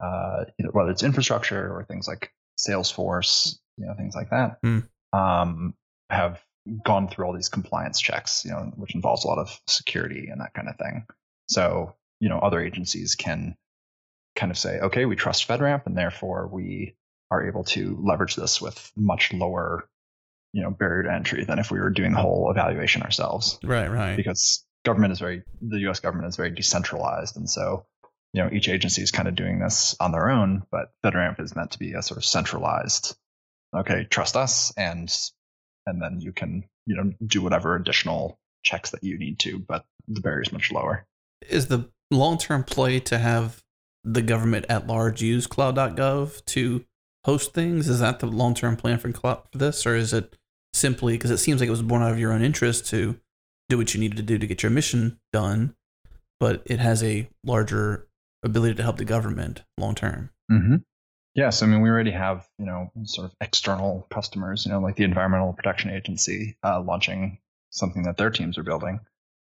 uh, whether it's infrastructure or things like Salesforce, you know, things like that, mm. um, have gone through all these compliance checks, you know, which involves a lot of security and that kind of thing. So, you know, other agencies can kind of say, okay, we trust FedRAMP, and therefore we are able to leverage this with much lower, you know, barrier to entry than if we were doing the whole evaluation ourselves. Right, right. Because government is very, the U.S. government is very decentralized, and so you know each agency is kind of doing this on their own. But FedRAMP is meant to be a sort of centralized. Okay, trust us, and and then you can you know do whatever additional checks that you need to, but the barrier is much lower. Is the long term play to have the government at large use cloud.gov to host things? Is that the long term plan for, for this? Or is it simply because it seems like it was born out of your own interest to do what you needed to do to get your mission done, but it has a larger ability to help the government long term? Mm-hmm. Yes, I mean we already have you know sort of external customers, you know, like the Environmental Protection Agency uh, launching something that their teams are building.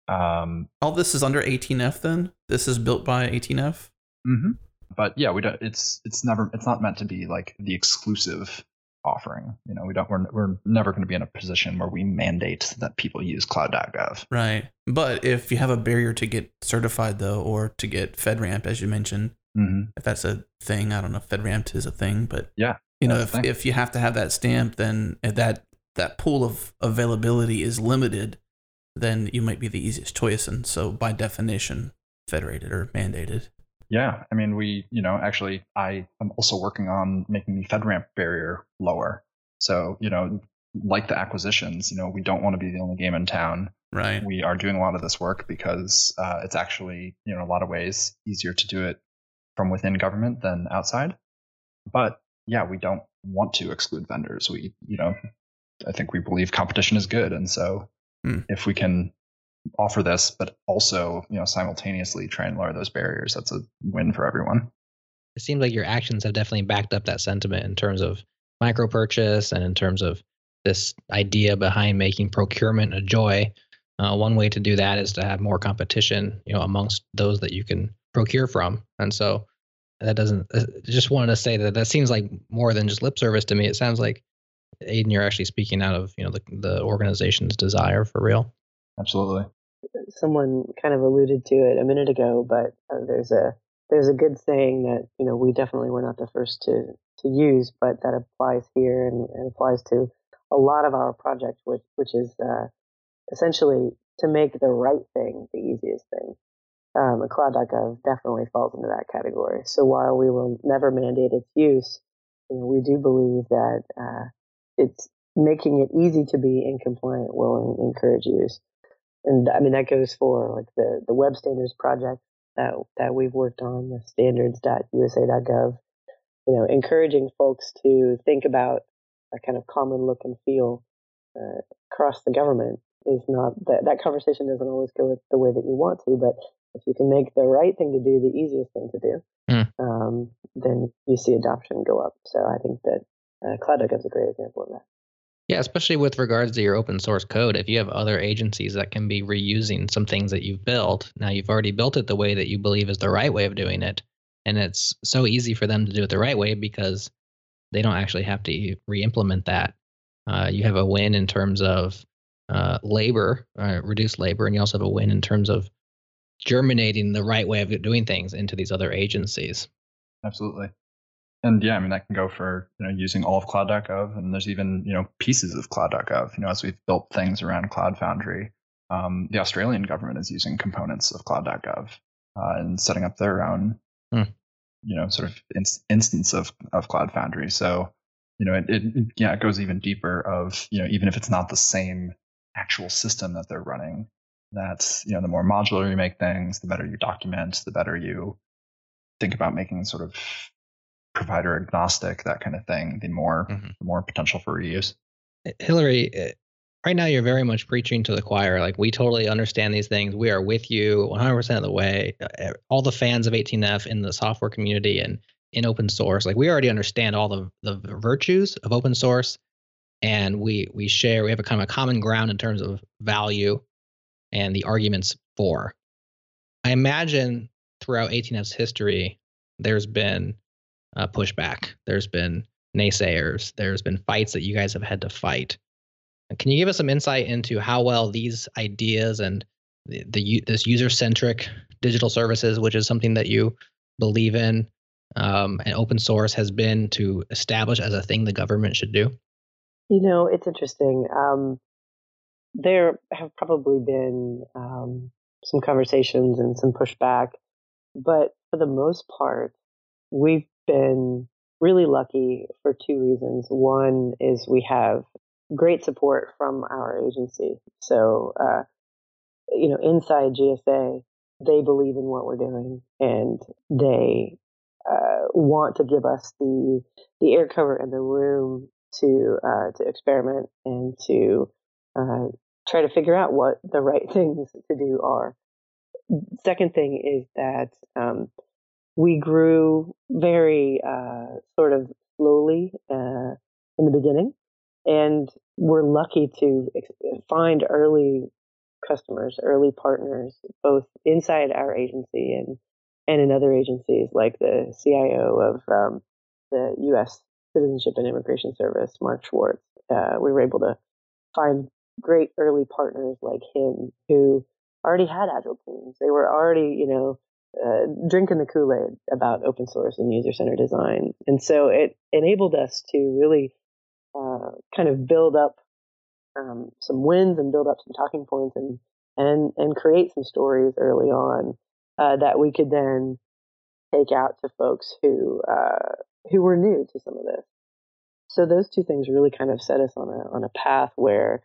Um, All this is under 18F. Then this is built by 18F. Mm-hmm. But yeah, we don't. It's it's never. It's not meant to be like the exclusive offering. You know, we don't. We're we're never going to be in a position where we mandate that people use cloud.gov. Right. But if you have a barrier to get certified though, or to get FedRAMP, as you mentioned, mm-hmm. if that's a thing, I don't know if FedRAMP is a thing, but yeah, you know, if if you have to have that stamp, then that that pool of availability is limited. Then you might be the easiest choice, and so by definition, federated or mandated. Yeah, I mean, we, you know, actually, I am also working on making the FedRAMP barrier lower. So, you know, like the acquisitions, you know, we don't want to be the only game in town. Right. We are doing a lot of this work because uh, it's actually, you know, a lot of ways easier to do it from within government than outside. But yeah, we don't want to exclude vendors. We, you know, I think we believe competition is good, and so hmm. if we can offer this, but also, you know, simultaneously try and lower those barriers. That's a win for everyone. It seems like your actions have definitely backed up that sentiment in terms of micro purchase and in terms of this idea behind making procurement a joy. Uh, one way to do that is to have more competition, you know, amongst those that you can procure from. And so that doesn't. Uh, just wanted to say that that seems like more than just lip service to me. It sounds like Aidan, you're actually speaking out of you know the the organization's desire for real. Absolutely. Someone kind of alluded to it a minute ago, but uh, there's a there's a good saying that you know we definitely were not the first to to use, but that applies here and, and applies to a lot of our projects, which which is uh, essentially to make the right thing the easiest thing. Um, Cloud.gov definitely falls into that category. So while we will never mandate its use, you know, we do believe that uh, it's making it easy to be in compliant will encourage use. And I mean that goes for like the the web standards project that that we've worked on, the standards.usa.gov. You know, encouraging folks to think about a kind of common look and feel uh, across the government is not that that conversation doesn't always go the way that you want to, but if you can make the right thing to do the easiest thing to do, mm. um, then you see adoption go up. So I think that uh, Cloud.gov is a great example of that. Yeah, especially with regards to your open source code. If you have other agencies that can be reusing some things that you've built, now you've already built it the way that you believe is the right way of doing it. And it's so easy for them to do it the right way because they don't actually have to re implement that. Uh, you have a win in terms of uh, labor, uh, reduced labor, and you also have a win in terms of germinating the right way of doing things into these other agencies. Absolutely and yeah, I mean that can go for you know using all of Cloud.gov, and there's even you know pieces of Cloud.gov. You know, as we've built things around Cloud Foundry, um, the Australian government is using components of Cloud.gov uh, and setting up their own, hmm. you know, sort of in- instance of of Cloud Foundry. So you know, it, it yeah, it goes even deeper. Of you know, even if it's not the same actual system that they're running, that you know, the more modular you make things, the better you document, the better you think about making sort of provider agnostic, that kind of thing, the more mm-hmm. the more potential for reuse. Hillary, eh, right now you're very much preaching to the choir. Like we totally understand these things. We are with you 100% of the way. Uh, eh, all the fans of 18F in the software community and in open source, like we already understand all the the virtues of open source, and we we share. We have a kind of a common ground in terms of value and the arguments for. I imagine throughout 18F's history, there's been uh, pushback. There's been naysayers. There's been fights that you guys have had to fight. Can you give us some insight into how well these ideas and the, the this user centric digital services, which is something that you believe in, um, and open source has been to establish as a thing the government should do? You know, it's interesting. Um, there have probably been um, some conversations and some pushback, but for the most part, we've been really lucky for two reasons. One is we have great support from our agency. So, uh, you know, inside GSA, they believe in what we're doing and they uh, want to give us the the air cover and the room to uh, to experiment and to uh, try to figure out what the right things to do are. Second thing is that um, we grew very uh, sort of slowly uh, in the beginning, and we're lucky to find early customers, early partners, both inside our agency and and in other agencies like the CIO of um, the U.S. Citizenship and Immigration Service, Mark Schwartz. Uh, we were able to find great early partners like him who already had agile teams. They were already, you know, uh, drinking the Kool Aid about open source and user centered design. And so it enabled us to really uh, kind of build up um, some wins and build up some talking points and and and create some stories early on uh, that we could then take out to folks who uh, who were new to some of this. So those two things really kind of set us on a on a path where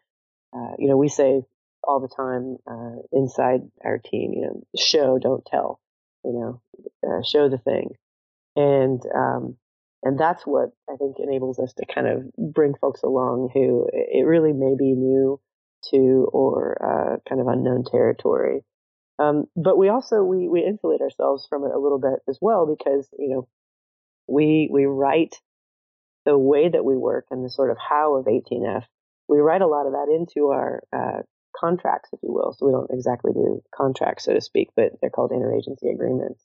uh, you know we say all the time inside our team, you know, show don't tell you know, uh, show the thing. And, um, and that's what I think enables us to kind of bring folks along who it really may be new to or uh, kind of unknown territory. Um, but we also we we insulate ourselves from it a little bit as well because you know we we write the way that we work and the sort of how of 18F. We write a lot of that into our uh, contracts, if you will. So we don't exactly do contracts, so to speak, but they're called interagency agreements.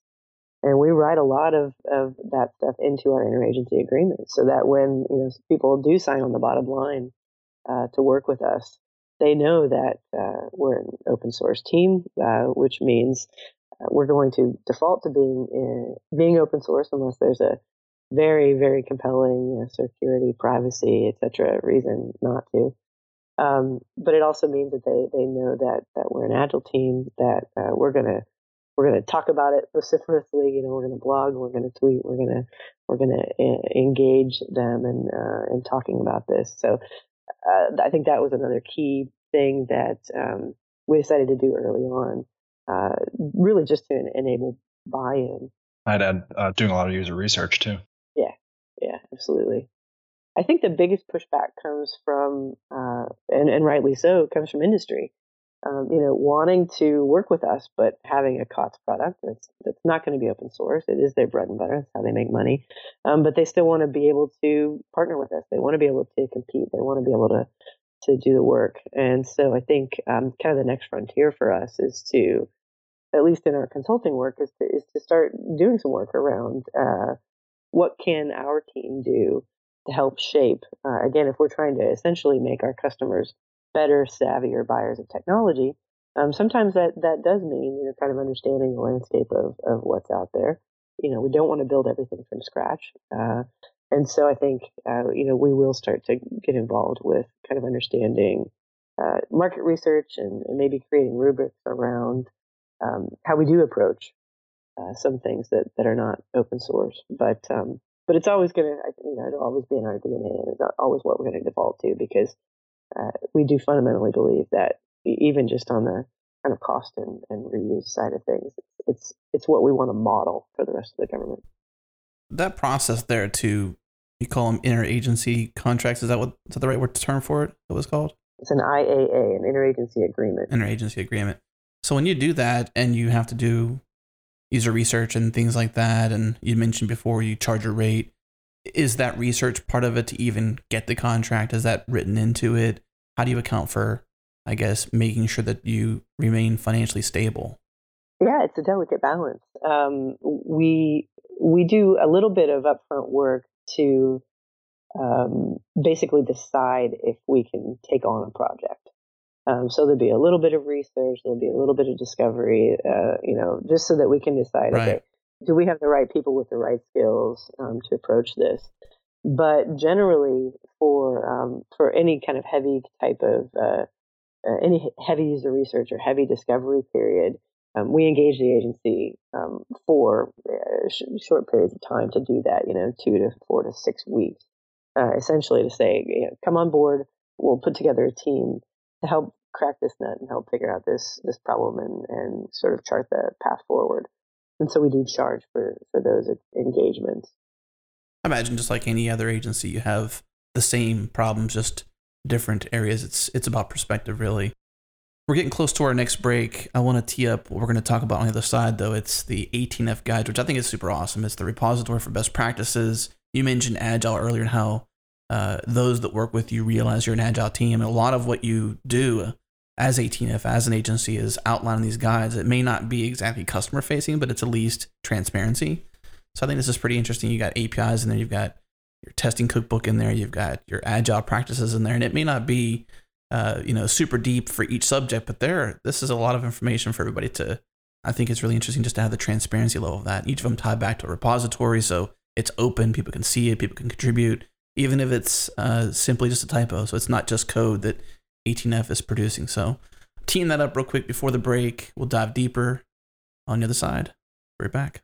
And we write a lot of, of that stuff into our interagency agreements so that when, you know, people do sign on the bottom line uh, to work with us, they know that uh, we're an open source team, uh, which means uh, we're going to default to being in, being open source unless there's a very, very compelling you know, security, privacy, etc. reason not to. Um, but it also means that they they know that that we're an agile team that uh, we're gonna we're gonna talk about it vociferously. You know, we're gonna blog, we're gonna tweet, we're gonna we're gonna uh, engage them in uh, in talking about this. So uh, I think that was another key thing that um, we decided to do early on, uh, really just to enable buy-in. I'd add uh, doing a lot of user research too. Yeah, yeah, absolutely. I think the biggest pushback comes from, uh, and, and rightly so, comes from industry. Um, you know, wanting to work with us, but having a COTS product that's that's not going to be open source. It is their bread and butter. That's how they make money. Um, but they still want to be able to partner with us. They want to be able to compete. They want to be able to to do the work. And so I think um, kind of the next frontier for us is to, at least in our consulting work, is to is to start doing some work around uh, what can our team do to help shape. Uh, again, if we're trying to essentially make our customers better, savvier buyers of technology, um, sometimes that that does mean you know kind of understanding the landscape of of what's out there. You know, we don't want to build everything from scratch. Uh, and so I think uh, you know we will start to get involved with kind of understanding uh, market research and, and, maybe creating rubrics around um, how we do approach uh, some things that, that are not open source. But um, but it's always going to you know it'll always be in our DNA and it's always what we're going to default to because uh, we do fundamentally believe that even just on the kind of cost and, and reuse side of things, it's it's what we want to model for the rest of the government. That process there to you call them interagency contracts. Is that what is that the right word to term for it? What was called? It's an IAA, an interagency agreement. Interagency agreement. So when you do that and you have to do user research and things like that, and you mentioned before you charge a rate, is that research part of it to even get the contract? Is that written into it? How do you account for, I guess, making sure that you remain financially stable? Yeah, it's a delicate balance. Um, we we do a little bit of upfront work to um, basically decide if we can take on a project. Um, so there'll be a little bit of research, there'll be a little bit of discovery, uh, you know, just so that we can decide, right. okay, do we have the right people with the right skills um, to approach this? But generally, for um, for any kind of heavy type of uh, uh, any heavy user research or heavy discovery period, um, we engage the agency um, for uh, sh- short periods of time to do that, you know, two to four to six weeks, uh, essentially to say, you know, come on board, we'll put together a team to help crack this nut and help figure out this this problem and, and sort of chart the path forward. And so we do charge for, for those engagements. I imagine just like any other agency, you have the same problems, just different areas. It's it's about perspective, really. We're getting close to our next break. I want to tee up what we're going to talk about on the other side, though. It's the 18F guides, which I think is super awesome. It's the repository for best practices. You mentioned Agile earlier and how uh, those that work with you realize you're an Agile team. And a lot of what you do as 18F, as an agency, is outlining these guides. It may not be exactly customer facing, but it's at least transparency. So I think this is pretty interesting. You got APIs in there, you've got your testing cookbook in there, you've got your Agile practices in there, and it may not be uh, you know, super deep for each subject, but there, this is a lot of information for everybody to. I think it's really interesting just to have the transparency level of that. Each of them tied back to a repository, so it's open. People can see it. People can contribute, even if it's uh, simply just a typo. So it's not just code that 18F is producing. So teeing that up real quick before the break. We'll dive deeper on the other side. Right back.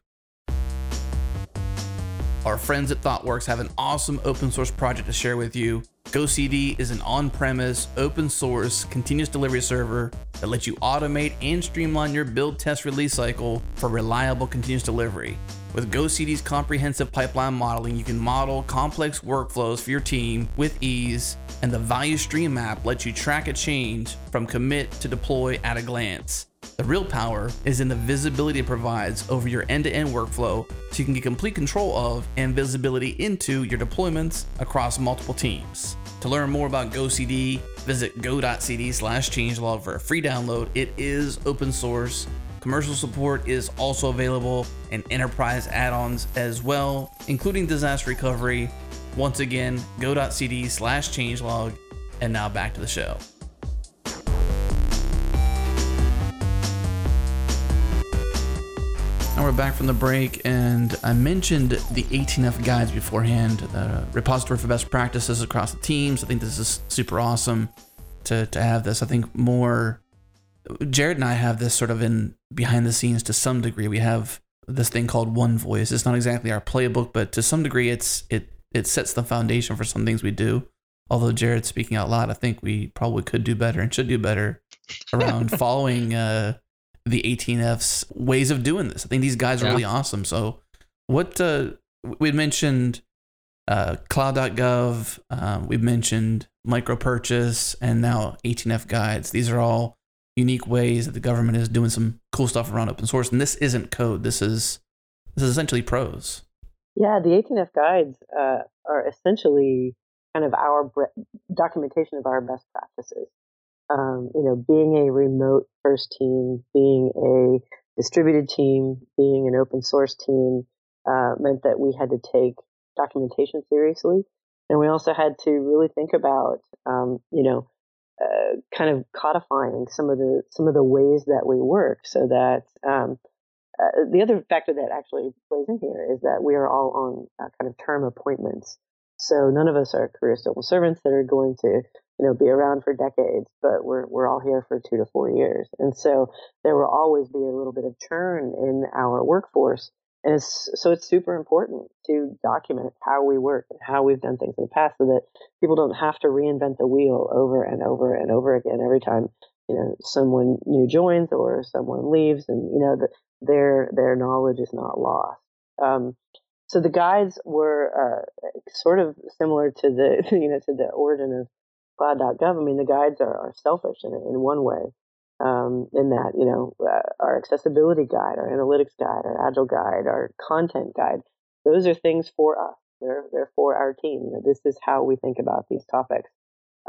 Our friends at ThoughtWorks have an awesome open source project to share with you. GoCD is an on premise, open source, continuous delivery server that lets you automate and streamline your build, test, release cycle for reliable continuous delivery. With GoCD's comprehensive pipeline modeling, you can model complex workflows for your team with ease, and the value stream map lets you track a change from commit to deploy at a glance. The real power is in the visibility it provides over your end to end workflow so you can get complete control of and visibility into your deployments across multiple teams. To learn more about GoCD, visit go.cd slash changelog for a free download. It is open source. Commercial support is also available and enterprise add ons as well, including disaster recovery. Once again, go.cd slash changelog. And now back to the show. Now we're back from the break, and I mentioned the 18F guides beforehand, the repository for best practices across the teams. I think this is super awesome to to have this. I think more. Jared and I have this sort of in behind the scenes to some degree. We have this thing called One Voice. It's not exactly our playbook, but to some degree, it's it it sets the foundation for some things we do. Although Jared's speaking out loud, I think we probably could do better and should do better around following uh, the 18F's ways of doing this. I think these guys are Yeah. really awesome. So, what uh, we mentioned uh, cloud.gov, um, we've mentioned micro purchase, and now 18F guides. These are all unique ways that the government is doing some cool stuff around open source. And this isn't code. This is this is essentially prose. Yeah, the 18F guides uh, are essentially kind of our bre- documentation of our best practices. Um, you know, being a remote first team, being a distributed team, being an open source team uh, meant that we had to take documentation seriously, and we also had to really think about, um, you know, uh, kind of codifying some of the some of the ways that we work, so that um, uh, the other factor that actually plays in here is that we are all on uh, kind of term appointments. So none of us are career civil servants that are going to, you know, be around for decades, but we're we're all here for two to four years, and so there will always be a little bit of churn in our workforce, and it's so it's super important to document how we work and how we've done things in the past, so that people don't have to reinvent the wheel over and over and over again every time you know someone new joins or someone leaves, and you know the their their knowledge is not lost. Um, so the guides were uh, sort of similar to the you know to the origin of cloud.gov. I mean, the guides are, are selfish in, in one way, um, in that you know uh, our accessibility guide, our analytics guide, our agile guide, our content guide. Those are things for us. They're they're for our team. This is how we think about these topics.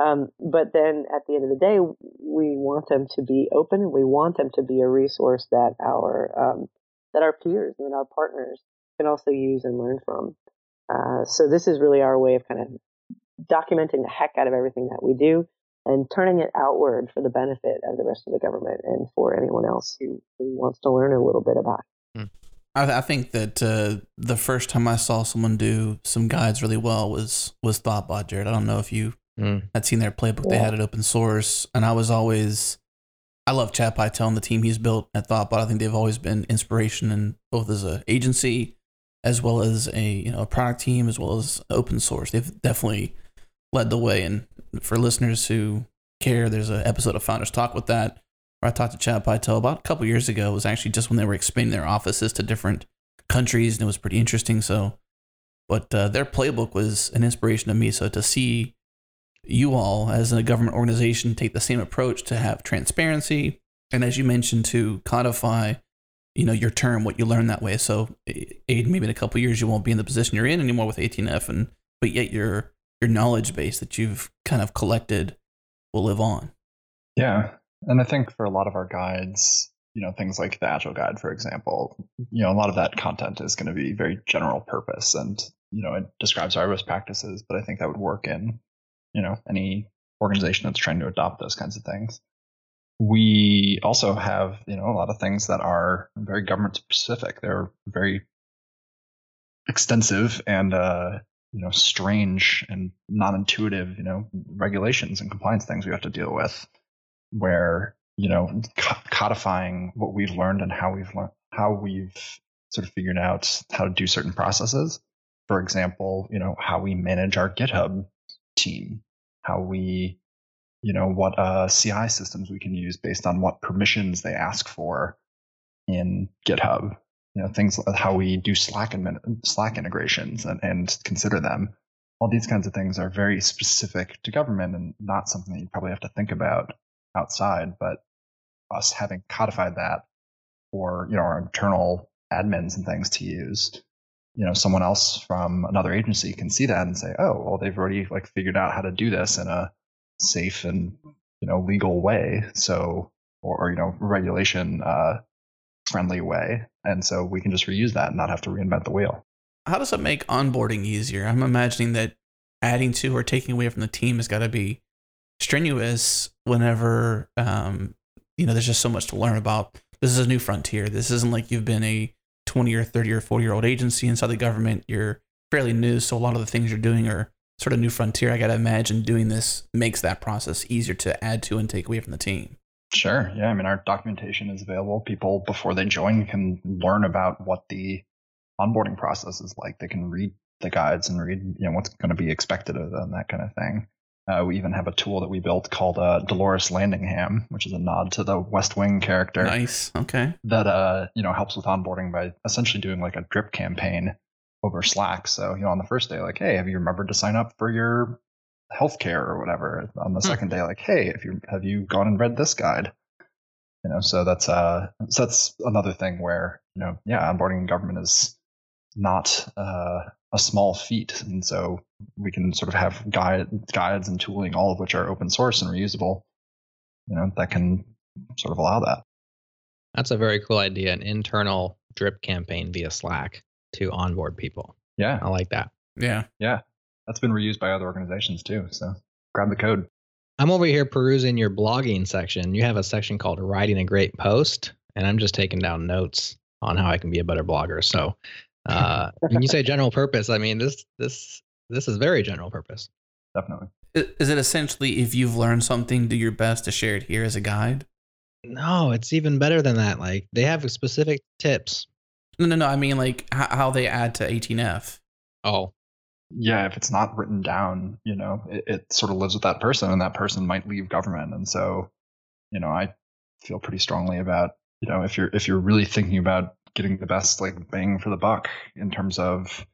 Um, but then at the end of the day, we want them to be open. We want them to be a resource that our um, that our peers and our partners can also use and learn from. Uh, so this is really our way of kind of documenting the heck out of everything that we do and turning it outward for the benefit of the rest of the government and for anyone else who, who wants to learn a little bit about. it. I, I think that uh, the first time I saw someone do some guides really well was was Thoughtbot, Jared. I don't know if you Mm. had seen their playbook. They had it open source, and I was always, I love Chad Pytel and the team he's built at Thoughtbot. I think they've always been inspiration, in both as an agency as well as a you know a product team as well as open source. They've definitely led the way. And for listeners who care, there's an episode of Founders Talk with that where I talked to Chad Pytel about a couple years ago. It was actually just when they were expanding their offices to different countries, and it was pretty interesting. So, but uh, their playbook was an inspiration to me. So to see you all as a government organization take the same approach to have transparency and as you mentioned to codify you know your term what you learn that way so maybe in a couple years you won't be in the position you're in anymore with 18f and but yet your your knowledge base that you've kind of collected will live on Yeah. And I think for a lot of our guides, you know, things like the Agile Guide, for example, you know, a lot of that content is going to be very general purpose and, you know, it describes our best practices, but I think that would work in, you know, any organization that's trying to adopt those kinds of things. We also have, you know, a lot of things that are very government specific. They're very extensive and, uh, you know, strange and non-intuitive, you know, regulations and compliance things we have to deal with where you know codifying what we've learned and how we've learned how we've sort of figured out how to do certain processes. For example you know how we manage our github team how we you know what uh, ci systems we can use based on what permissions they ask for in github you know things like how we do slack admin- slack integrations and, and consider them. All these kinds of things are very specific to government and not something that you probably have to think about outside, but us having codified that for you know our internal admins and things to use, you know, someone else from another agency can see that and say, oh, well, they've already like figured out how to do this in a safe and you know legal way, so or, or you know regulation uh, friendly way, and so we can just reuse that and not have to reinvent the wheel. how does it make onboarding easier i'm imagining that adding to or taking away from the team has got to be strenuous whenever um, you know there's just so much to learn about this is a new frontier this isn't like you've been a 20 or 30 or 40 year old agency inside the government you're fairly new so a lot of the things you're doing are sort of new frontier. I got to imagine doing this makes that process easier to add to and take away from the team. Sure. Yeah. I mean, our documentation is available. People, before they join, can learn about what the onboarding process is like. They can read the guides and read, you know, what's going to be expected of them, that kind of thing. Uh, we even have a tool that we built called uh, Dolores Landingham, which is a nod to the West Wing character. Nice. Okay. That uh, you know helps with onboarding by essentially doing like a drip campaign over Slack. So you know on the first day, like, hey, have you remembered to sign up for your healthcare or whatever? On the hmm. second day, like, hey, if you have you gone and read this guide? You know, so that's uh, so that's another thing where you know, yeah, onboarding in government is not uh, a small feat, and so we can sort of have guide, guides and tooling, all of which are open source and reusable. You know, that can sort of allow that. That's a very cool idea. An internal drip campaign via Slack to onboard people. Yeah, I like that. Yeah, yeah, that's been reused by other organizations too. So grab the code. I'm over here perusing your blogging section. You have a section called "Writing a Great Post," and I'm just taking down notes on how I can be a better blogger. So uh, when you say general purpose, I mean this this this is very general purpose. Definitely. Is it essentially if you've learned something, do your best to share it here as a guide? No, it's even better than that. Like they have specific tips. No, no, no. I mean like how they add to 18F. Oh, yeah. If it's not written down, you know, it, it sort of lives with that person, and that person might leave government, and so, you know, I feel pretty strongly about you know if you're if you're really thinking about getting the best like bang for the buck in terms of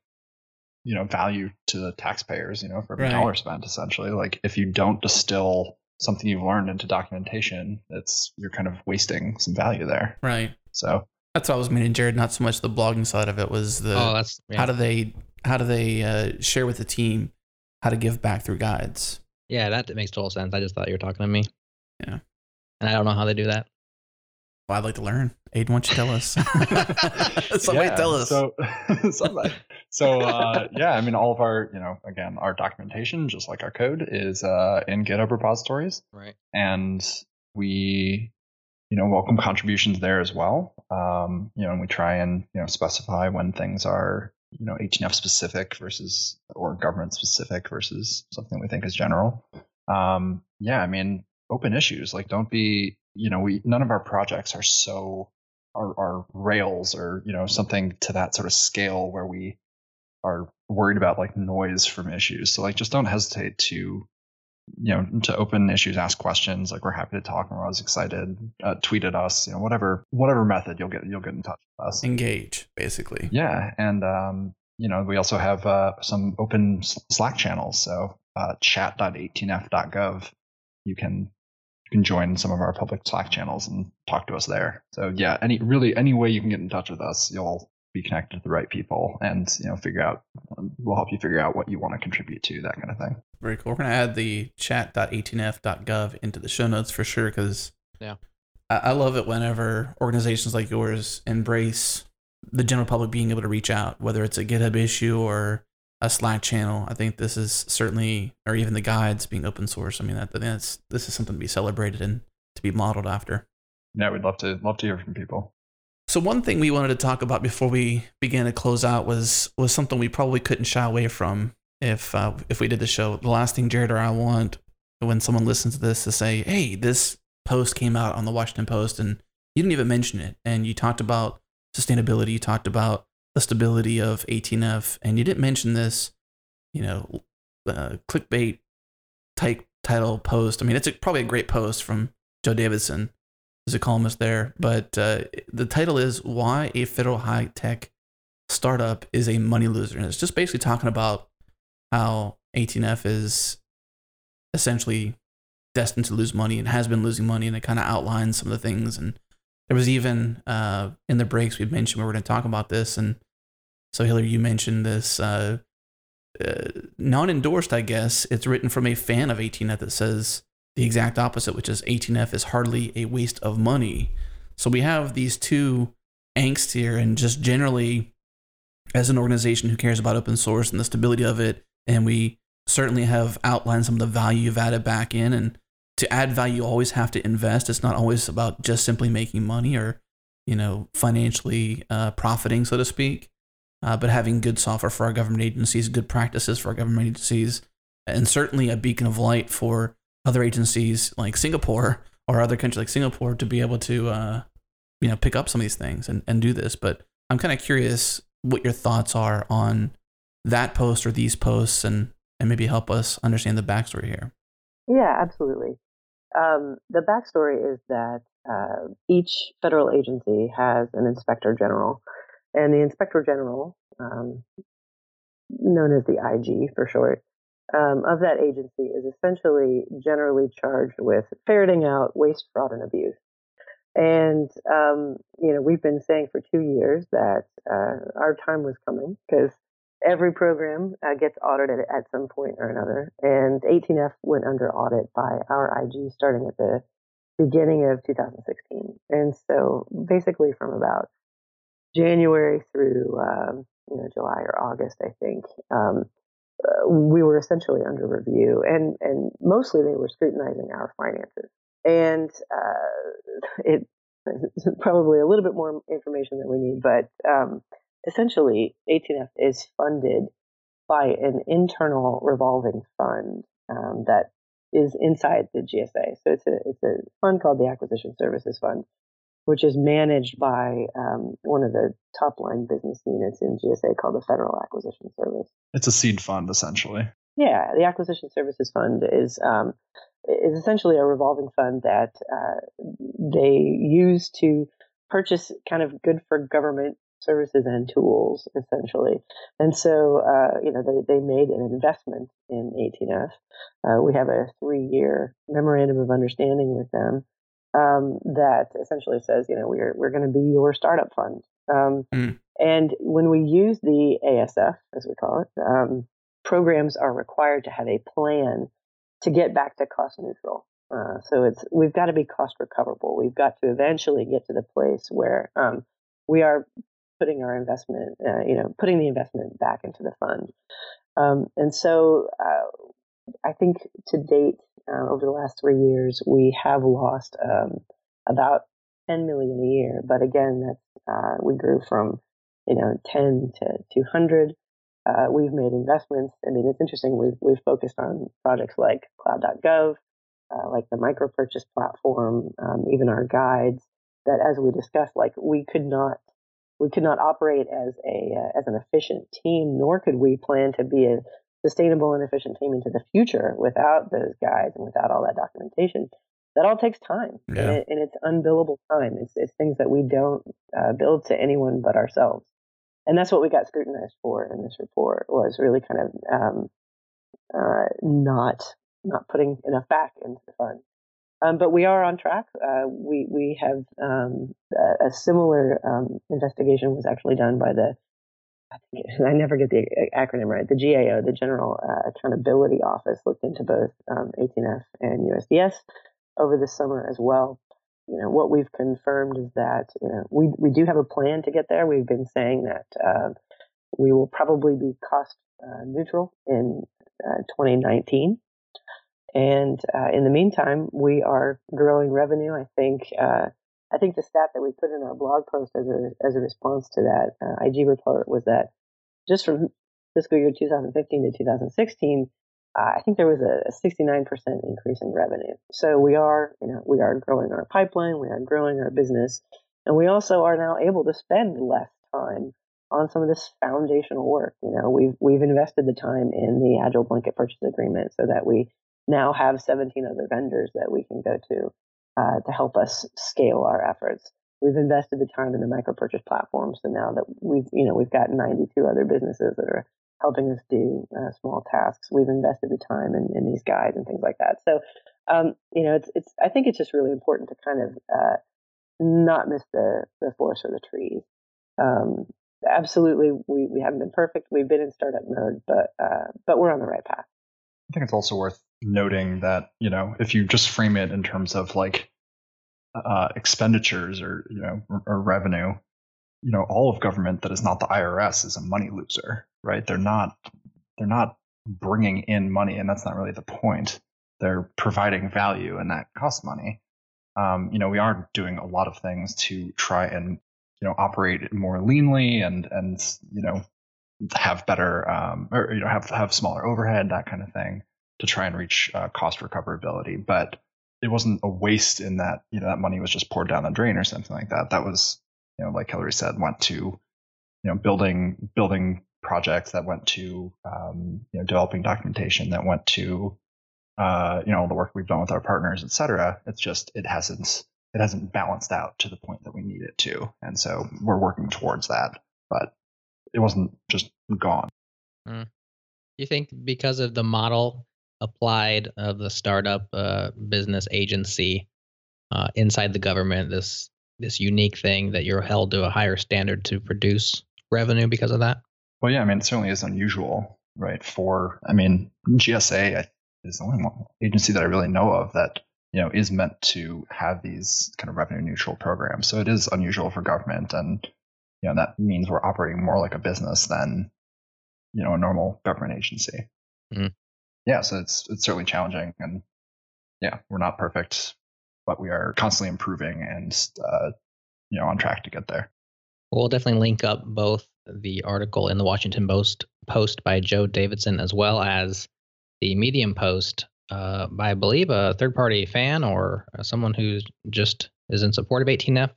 you know value to the taxpayers you know for every right. dollar spent essentially like if you don't distill something you've learned into documentation it's you're kind of wasting some value there right so that's what i was meaning jared not so much the blogging side of it was the oh that's yeah. how do they how do they uh, share with the team how to give back through guides yeah that makes total sense i just thought you were talking to me yeah and i don't know how they do that well, I'd like to learn. Aidan, why don't you tell us? somebody yeah, tell us. So, somebody. so uh, yeah, I mean, all of our, you know, again, our documentation, just like our code, is uh, in GitHub repositories. Right. And we, you know, welcome contributions there as well. Um, you know, and we try and you know specify when things are, you know, 18F specific versus or government specific versus something we think is general. Um, yeah, I mean, open issues. Like, don't be you know, we none of our projects are so are, are Rails or you know something to that sort of scale where we are worried about like noise from issues. So like just don't hesitate to you know to open issues, ask questions. Like we're happy to talk. And we're always excited. Uh, tweet at us. You know whatever whatever method you'll get you'll get in touch with us. Engage basically. Yeah, and um, you know we also have uh, some open Slack channels. So uh, chat.18f.gov. You can you can join some of our public Slack channels and talk to us there. So yeah, any really any way you can get in touch with us, you'll be connected to the right people and you know figure out we'll help you figure out what you want to contribute to that kind of thing very cool we're going to add the chat.18f.gov into the show notes for sure because yeah I, I love it whenever organizations like yours embrace the general public being able to reach out whether it's a github issue or a Slack channel. I think this is certainly, or even the guides being open source. I mean, that that's this is something to be celebrated and to be modeled after. Yeah, we'd love to love to hear from people. So one thing we wanted to talk about before we began to close out was was something we probably couldn't shy away from if uh, if we did the show. The last thing Jared or I want when someone listens to this to say, "Hey, this post came out on the Washington Post and you didn't even mention it, and you talked about sustainability, you talked about the stability of 18F. And you didn't mention this, you know, uh, clickbait type title post. I mean, it's a, probably a great post from Joe Davidson, who's a columnist there. But uh, the title is Why a Federal High Tech Startup is a Money Loser. And it's just basically talking about how 18F is essentially destined to lose money and has been losing money. And it kind of outlines some of the things and there was even uh, in the breaks we mentioned we were going to talk about this, and so Hillary, you mentioned this uh, uh, non-endorsed. I guess it's written from a fan of 18F that says the exact opposite, which is 18F is hardly a waste of money. So we have these two angst here, and just generally, as an organization who cares about open source and the stability of it, and we certainly have outlined some of the value you've added back in, and to add value, you always have to invest. It's not always about just simply making money or, you know, financially uh, profiting, so to speak. Uh, but having good software for our government agencies, good practices for our government agencies, and certainly a beacon of light for other agencies like Singapore or other countries like Singapore to be able to, uh, you know, pick up some of these things and, and do this. But I'm kind of curious what your thoughts are on that post or these posts and, and maybe help us understand the backstory here. Yeah, absolutely. Um, the backstory is that uh, each federal agency has an inspector general, and the inspector general, um, known as the IG for short, um, of that agency is essentially generally charged with ferreting out waste, fraud, and abuse. And um, you know, we've been saying for two years that uh, our time was coming because every program uh, gets audited at some point or another. And 18F went under audit by our IG starting at the beginning of 2016. And so basically from about January through um, you know July or August, I think um, uh, we were essentially under review, and and mostly they were scrutinizing our finances. And uh, it it's probably a little bit more information than we need, but um, essentially 18F is funded by an internal revolving fund um, that is inside the GSA. So it's a it's a fund called the Acquisition Services Fund, which is managed by um, one of the top line business units in GSA called the Federal Acquisition Service. It's a seed fund essentially. Yeah, the Acquisition Services Fund is um, is essentially a revolving fund that uh, they use to purchase kind of good for government services and tools, essentially. And so, uh, you know, they, they made an investment in 18F. Uh, we have a three year memorandum of understanding with them um, that essentially says, you know, we're, we're going to be your startup fund. Um, mm. And when we use the ASF, as we call it, um, programs are required to have a plan to get back to cost neutral. Uh, so it's we've got to be cost recoverable. We've got to eventually get to the place where um, we are putting our investment, uh, you know, putting the investment back into the fund. Um, and so uh, I think to date, uh, over the last three years, we have lost um, about 10 million a year. But again, that's, uh, we grew from, you know, 10 to 200. Uh, we've made investments. I mean, it's interesting. We've, we've focused on projects like cloud.gov, uh, like the micro purchase platform, um, even our guides that as we discussed, like we could not we could not operate as a uh, as an efficient team, nor could we plan to be a sustainable and efficient team into the future without those guides and without all that documentation. That all takes time, yeah. and, it, and, it's unbillable time. It's, it's things that we don't uh, build to anyone but ourselves, and that's what we got scrutinized for in this report. Was really kind of um, uh, not not putting enough back into the fund. Um, but we are on track. Uh, we we have um, a, a, similar um, investigation was actually done by the I, never get the acronym right. The GAO, the General uh, Accountability Office, looked into both 18F um, and USDS over the summer as well. You know what we've confirmed is that you know we we do have a plan to get there. We've been saying that uh, we will probably be cost uh, neutral in uh, 2019. And uh, in the meantime, we are growing revenue. I think uh, I think the stat that we put in our blog post as a as a response to that uh, IG report was that just from fiscal year 2015 to 2016, uh, I think there was a, a 69% increase in revenue. So we are, you know, we are growing our pipeline, we are growing our business, and we also are now able to spend less time on some of this foundational work. You know, we've we've invested the time in the Agile Blanket Purchase Agreement so that we now have 17 other vendors that we can go to uh, to help us scale our efforts. We've invested the time in the micro purchase platform, so now that we've you know we've got 92 other businesses that are helping us do uh, small tasks. We've invested the time in, in, these guides and things like that. So um, you know it's it's I think it's just really important to kind of uh, not miss the the forest or the trees. Um, absolutely, we, we haven't been perfect. We've been in startup mode, but uh, but we're on the right path. I think it's also worth noting that you know if you just frame it in terms of like uh, expenditures or you know or, or revenue, you know all of government that is not the IRS is a money loser, right? They're not they're not bringing in money, and that's not really the point. They're providing value, and that costs money. Um, you know, we are doing a lot of things to try and you know operate more leanly and and you know have better um, or you know have have smaller overhead that kind of thing to try and reach uh, cost recoverability. But it wasn't a waste in that you know that money was just poured down the drain or something like that. That was you know like Hillary said went to you know building building projects that went to um, you know developing documentation that went to uh, you know the work we've done with our partners, et cetera. It's just it hasn't it hasn't balanced out to the point that we need it to, and so we're working towards that. But it wasn't just gone. Mm. You think because of the model applied of the startup uh, business agency uh, inside the government, this this unique thing that you're held to a higher standard to produce revenue because of that? Well, yeah, I mean, it certainly is unusual, right? For, I mean, GSA is the only agency that I really know of that, you know, is meant to have these kind of revenue neutral programs. So it is unusual for government. And, you know, that means we're operating more like a business than, you know, a normal government agency. Mm. Yeah. So it's, it's certainly challenging. And yeah, we're not perfect, but we are constantly improving and, uh, you know, on track to get there. We'll definitely link up both the article in the Washington Post post by Joe Davidson as well as the Medium post uh, by I believe a third party fan or uh, someone who just is in support of 18F,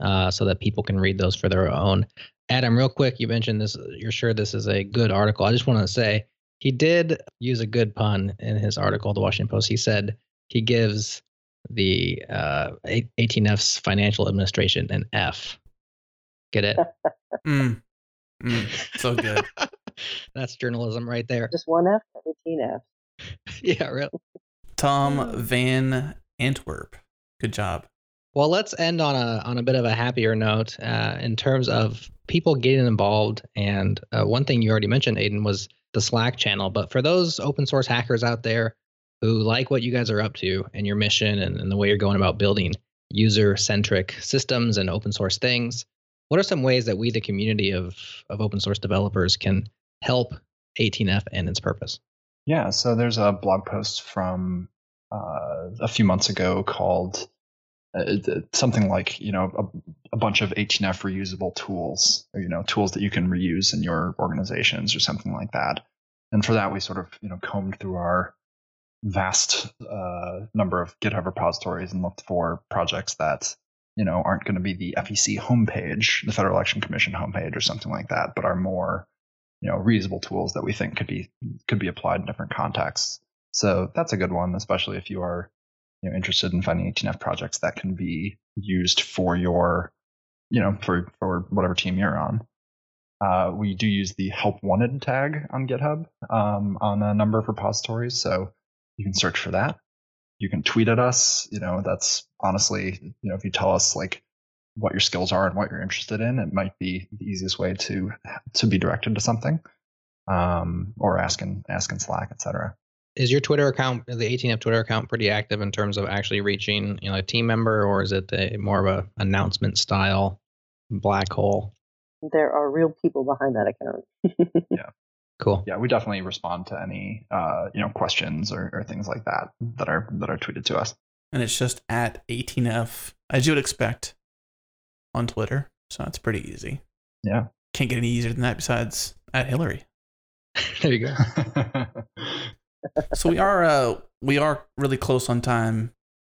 uh, so that people can read those for their own. Adam, real quick, you mentioned this. You're sure this is a good article. I just want to say he did use a good pun in his article, the Washington Post. He said he gives the uh, 18F's financial administration an F. Get it? mm. Mm. So good. That's journalism right there. Just one F, 18 F. yeah, really. Tom Van Antwerp. Good job. Well, let's end on a on a bit of a happier note uh, in terms of people getting involved. And uh, one thing you already mentioned, Aidan, was the Slack channel. But for those open source hackers out there who like what you guys are up to and your mission and, and the way you're going about building user centric systems and open source things, what are some ways that we, the community of, of open source developers, can help 18F and its purpose? Yeah, so there's a blog post from uh, a few months ago called uh, something like you know a, a, bunch of 18F reusable tools, or you know tools that you can reuse in your organizations or something like that. And for that, we sort of you know combed through our vast uh, number of GitHub repositories and looked for projects that you know, aren't going to be the FEC homepage, the Federal Election Commission homepage or something like that, but are more, you know, reusable tools that we think could be could be applied in different contexts. So that's a good one, especially if you are, you know, interested in finding 18F projects that can be used for your, you know, for for whatever team you're on. Uh, we do use the help wanted tag on GitHub um, on a number of repositories, so you can search for that you can tweet at us. You know, that's honestly, you know, if you tell us like what your skills are and what you're interested in, it might be the easiest way to to be directed to something, um, or ask in ask in Slack, etc. Is your Twitter account, the 18F Twitter account, pretty active in terms of actually reaching, you know, a team member, or is it a more of a announcement style black hole? There are real people behind that account. yeah. Cool. Yeah, we definitely respond to any uh, you know questions or, or things like that that are that are tweeted to us. And it's just at 18f as you would expect on Twitter. So it's pretty easy. Yeah. Can't get any easier than that besides at Hillary. there you go. so we are uh we are really close on time.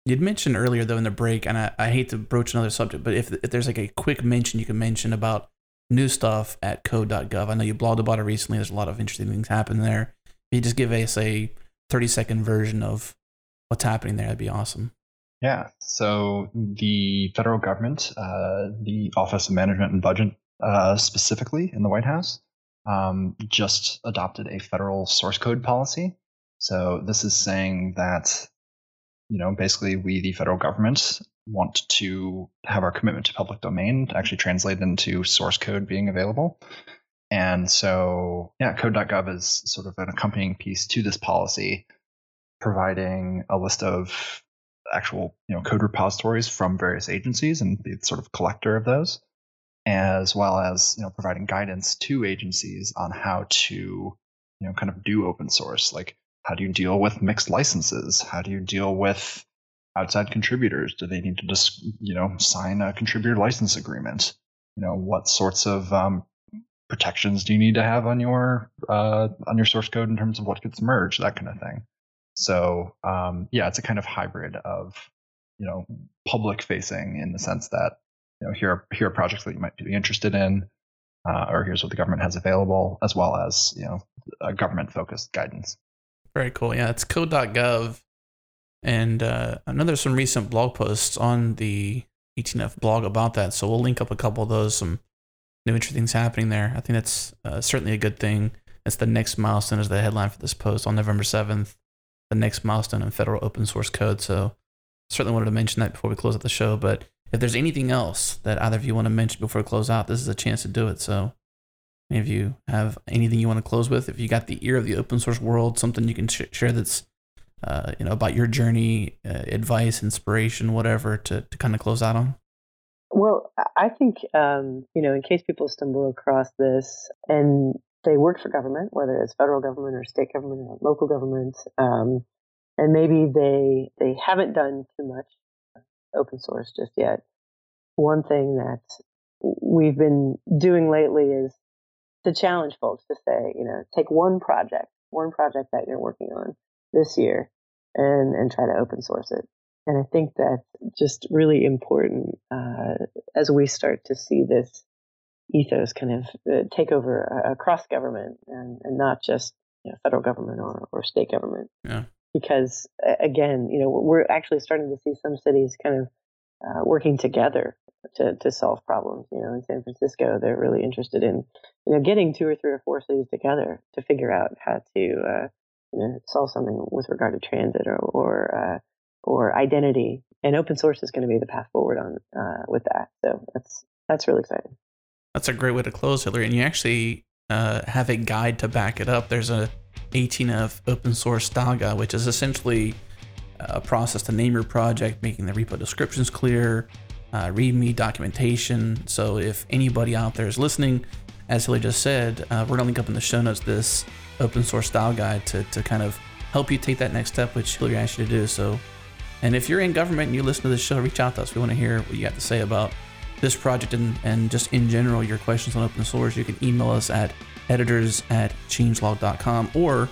You'd mentioned earlier though in the break, and I, I hate to broach another subject, but if if there's like a quick mention you can mention about new stuff at code.gov. I know you blogged about it recently. There's a lot of interesting things happening there. If you just give us a 30 second version of what's happening there, that'd be awesome. Yeah. So the federal government, uh, the Office of Management and Budget uh, specifically in the White House, um, just adopted a federal source code policy. So this is saying that, you know, basically we, the federal government, want to have our commitment to public domain actually translate into source code being available. And so, yeah, code.gov is sort of an accompanying piece to this policy, providing a list of actual you know code repositories from various agencies and the sort of collector of those, as well as you know providing guidance to agencies on how to you know kind of do open source, like how do you deal with mixed licenses, how do you deal with outside contributors? Do they need to just, you know, sign a contributor license agreement? You know, what sorts of um, protections do you need to have on your uh, on your source code in terms of what gets merged, that kind of thing. So um, yeah, it's a kind of hybrid of you know public facing in the sense that you know here are, here are projects that you might be interested in, uh, or here's what the government has available, as well as you know government focused guidance. Very cool. Yeah, it's code.gov. And uh, I know there's some recent blog posts on the 18F blog about that. So we'll link up a couple of those, some new interesting things happening there. I think that's uh, certainly a good thing. That's the next milestone is the headline for this post on November 7th, the next milestone in federal open source code. So certainly wanted to mention that before we close out the show. But if there's anything else that either of you want to mention before we close out, this is a chance to do it. So of you have anything you want to close with? If you got the ear of the open source world, something you can sh- share that's uh, you know about your journey, uh, advice, inspiration, whatever, to to kind of close out on. Well, I think um, you know, in case people stumble across this and they work for government, whether it's federal government or state government or local government, um, and maybe they they haven't done too much open source just yet. One thing that we've been doing lately is to challenge folks to say, you know, take one project, one project that you're working on this year, and and try to open source it. And I think that's just really important uh, as we start to see this ethos kind of uh, take over uh, across government and, and not just you know, federal government or, or state government. Yeah. Because again, you know, we're actually starting to see some cities kind of uh, working together to, to solve problems. You know, in San Francisco, they're really interested in, you know, getting two or three or four cities together to figure out how to, uh, you know, solve something with regard to transit or, or, uh, or identity. And open source is going to be the path forward on, uh, with that. So that's, that's really exciting. That's a great way to close, Hillary. And you actually uh, have a guide to back it up. There's a 18F open source guide, which is essentially a process to name your project, making the repo descriptions clear, uh, README documentation. So if anybody out there is listening, as Hillary just said, uh, we're to link up in the show notes this open source style guide to, to kind of help you take that next step, which Hillary asked you to do. So, and if you're in government and you listen to this show, reach out to us. We want to hear what you got to say about this project and, and just in general your questions on open source. You can email us at editors at changelog.com or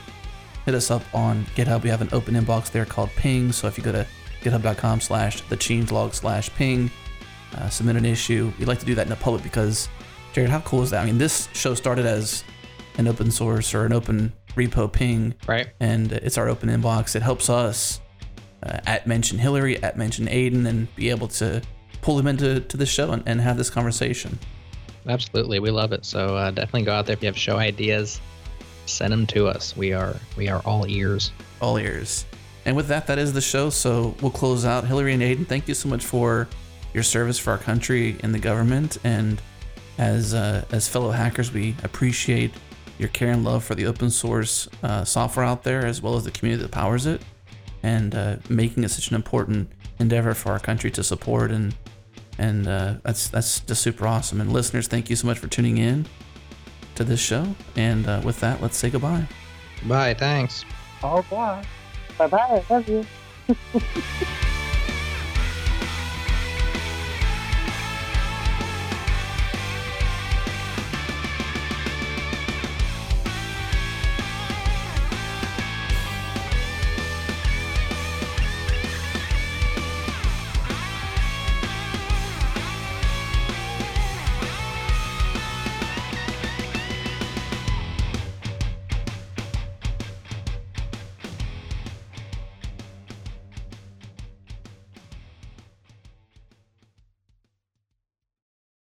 hit us up on GitHub. We have an open inbox there called ping. So if you go to github.com slash the changelog slash ping, uh, submit an issue. We'd like to do that in the public because, Jared, how cool is that? I mean, this show started as an open source or an open repo ping. Right. And it's our open inbox. It helps us uh, at mention Hillary, at mention Aidan, and be able to pull them into to the show and, and have this conversation. Absolutely, we love it. So uh, definitely go out there if you have show ideas, send them to us. We are we are all ears. All ears. And with that, that is the show. So we'll close out. Hillary and Aidan, thank you so much for your service for our country and the government. And as uh, as fellow hackers, we appreciate your care and love for the open source uh, software out there, as well as the community that powers it, and uh, making it such an important endeavor for our country to support. And and uh, that's that's just super awesome. And listeners, thank you so much for tuning in to this show. And uh, with that, let's say goodbye. Bye. Thanks. Au revoir. Bye bye. I love you.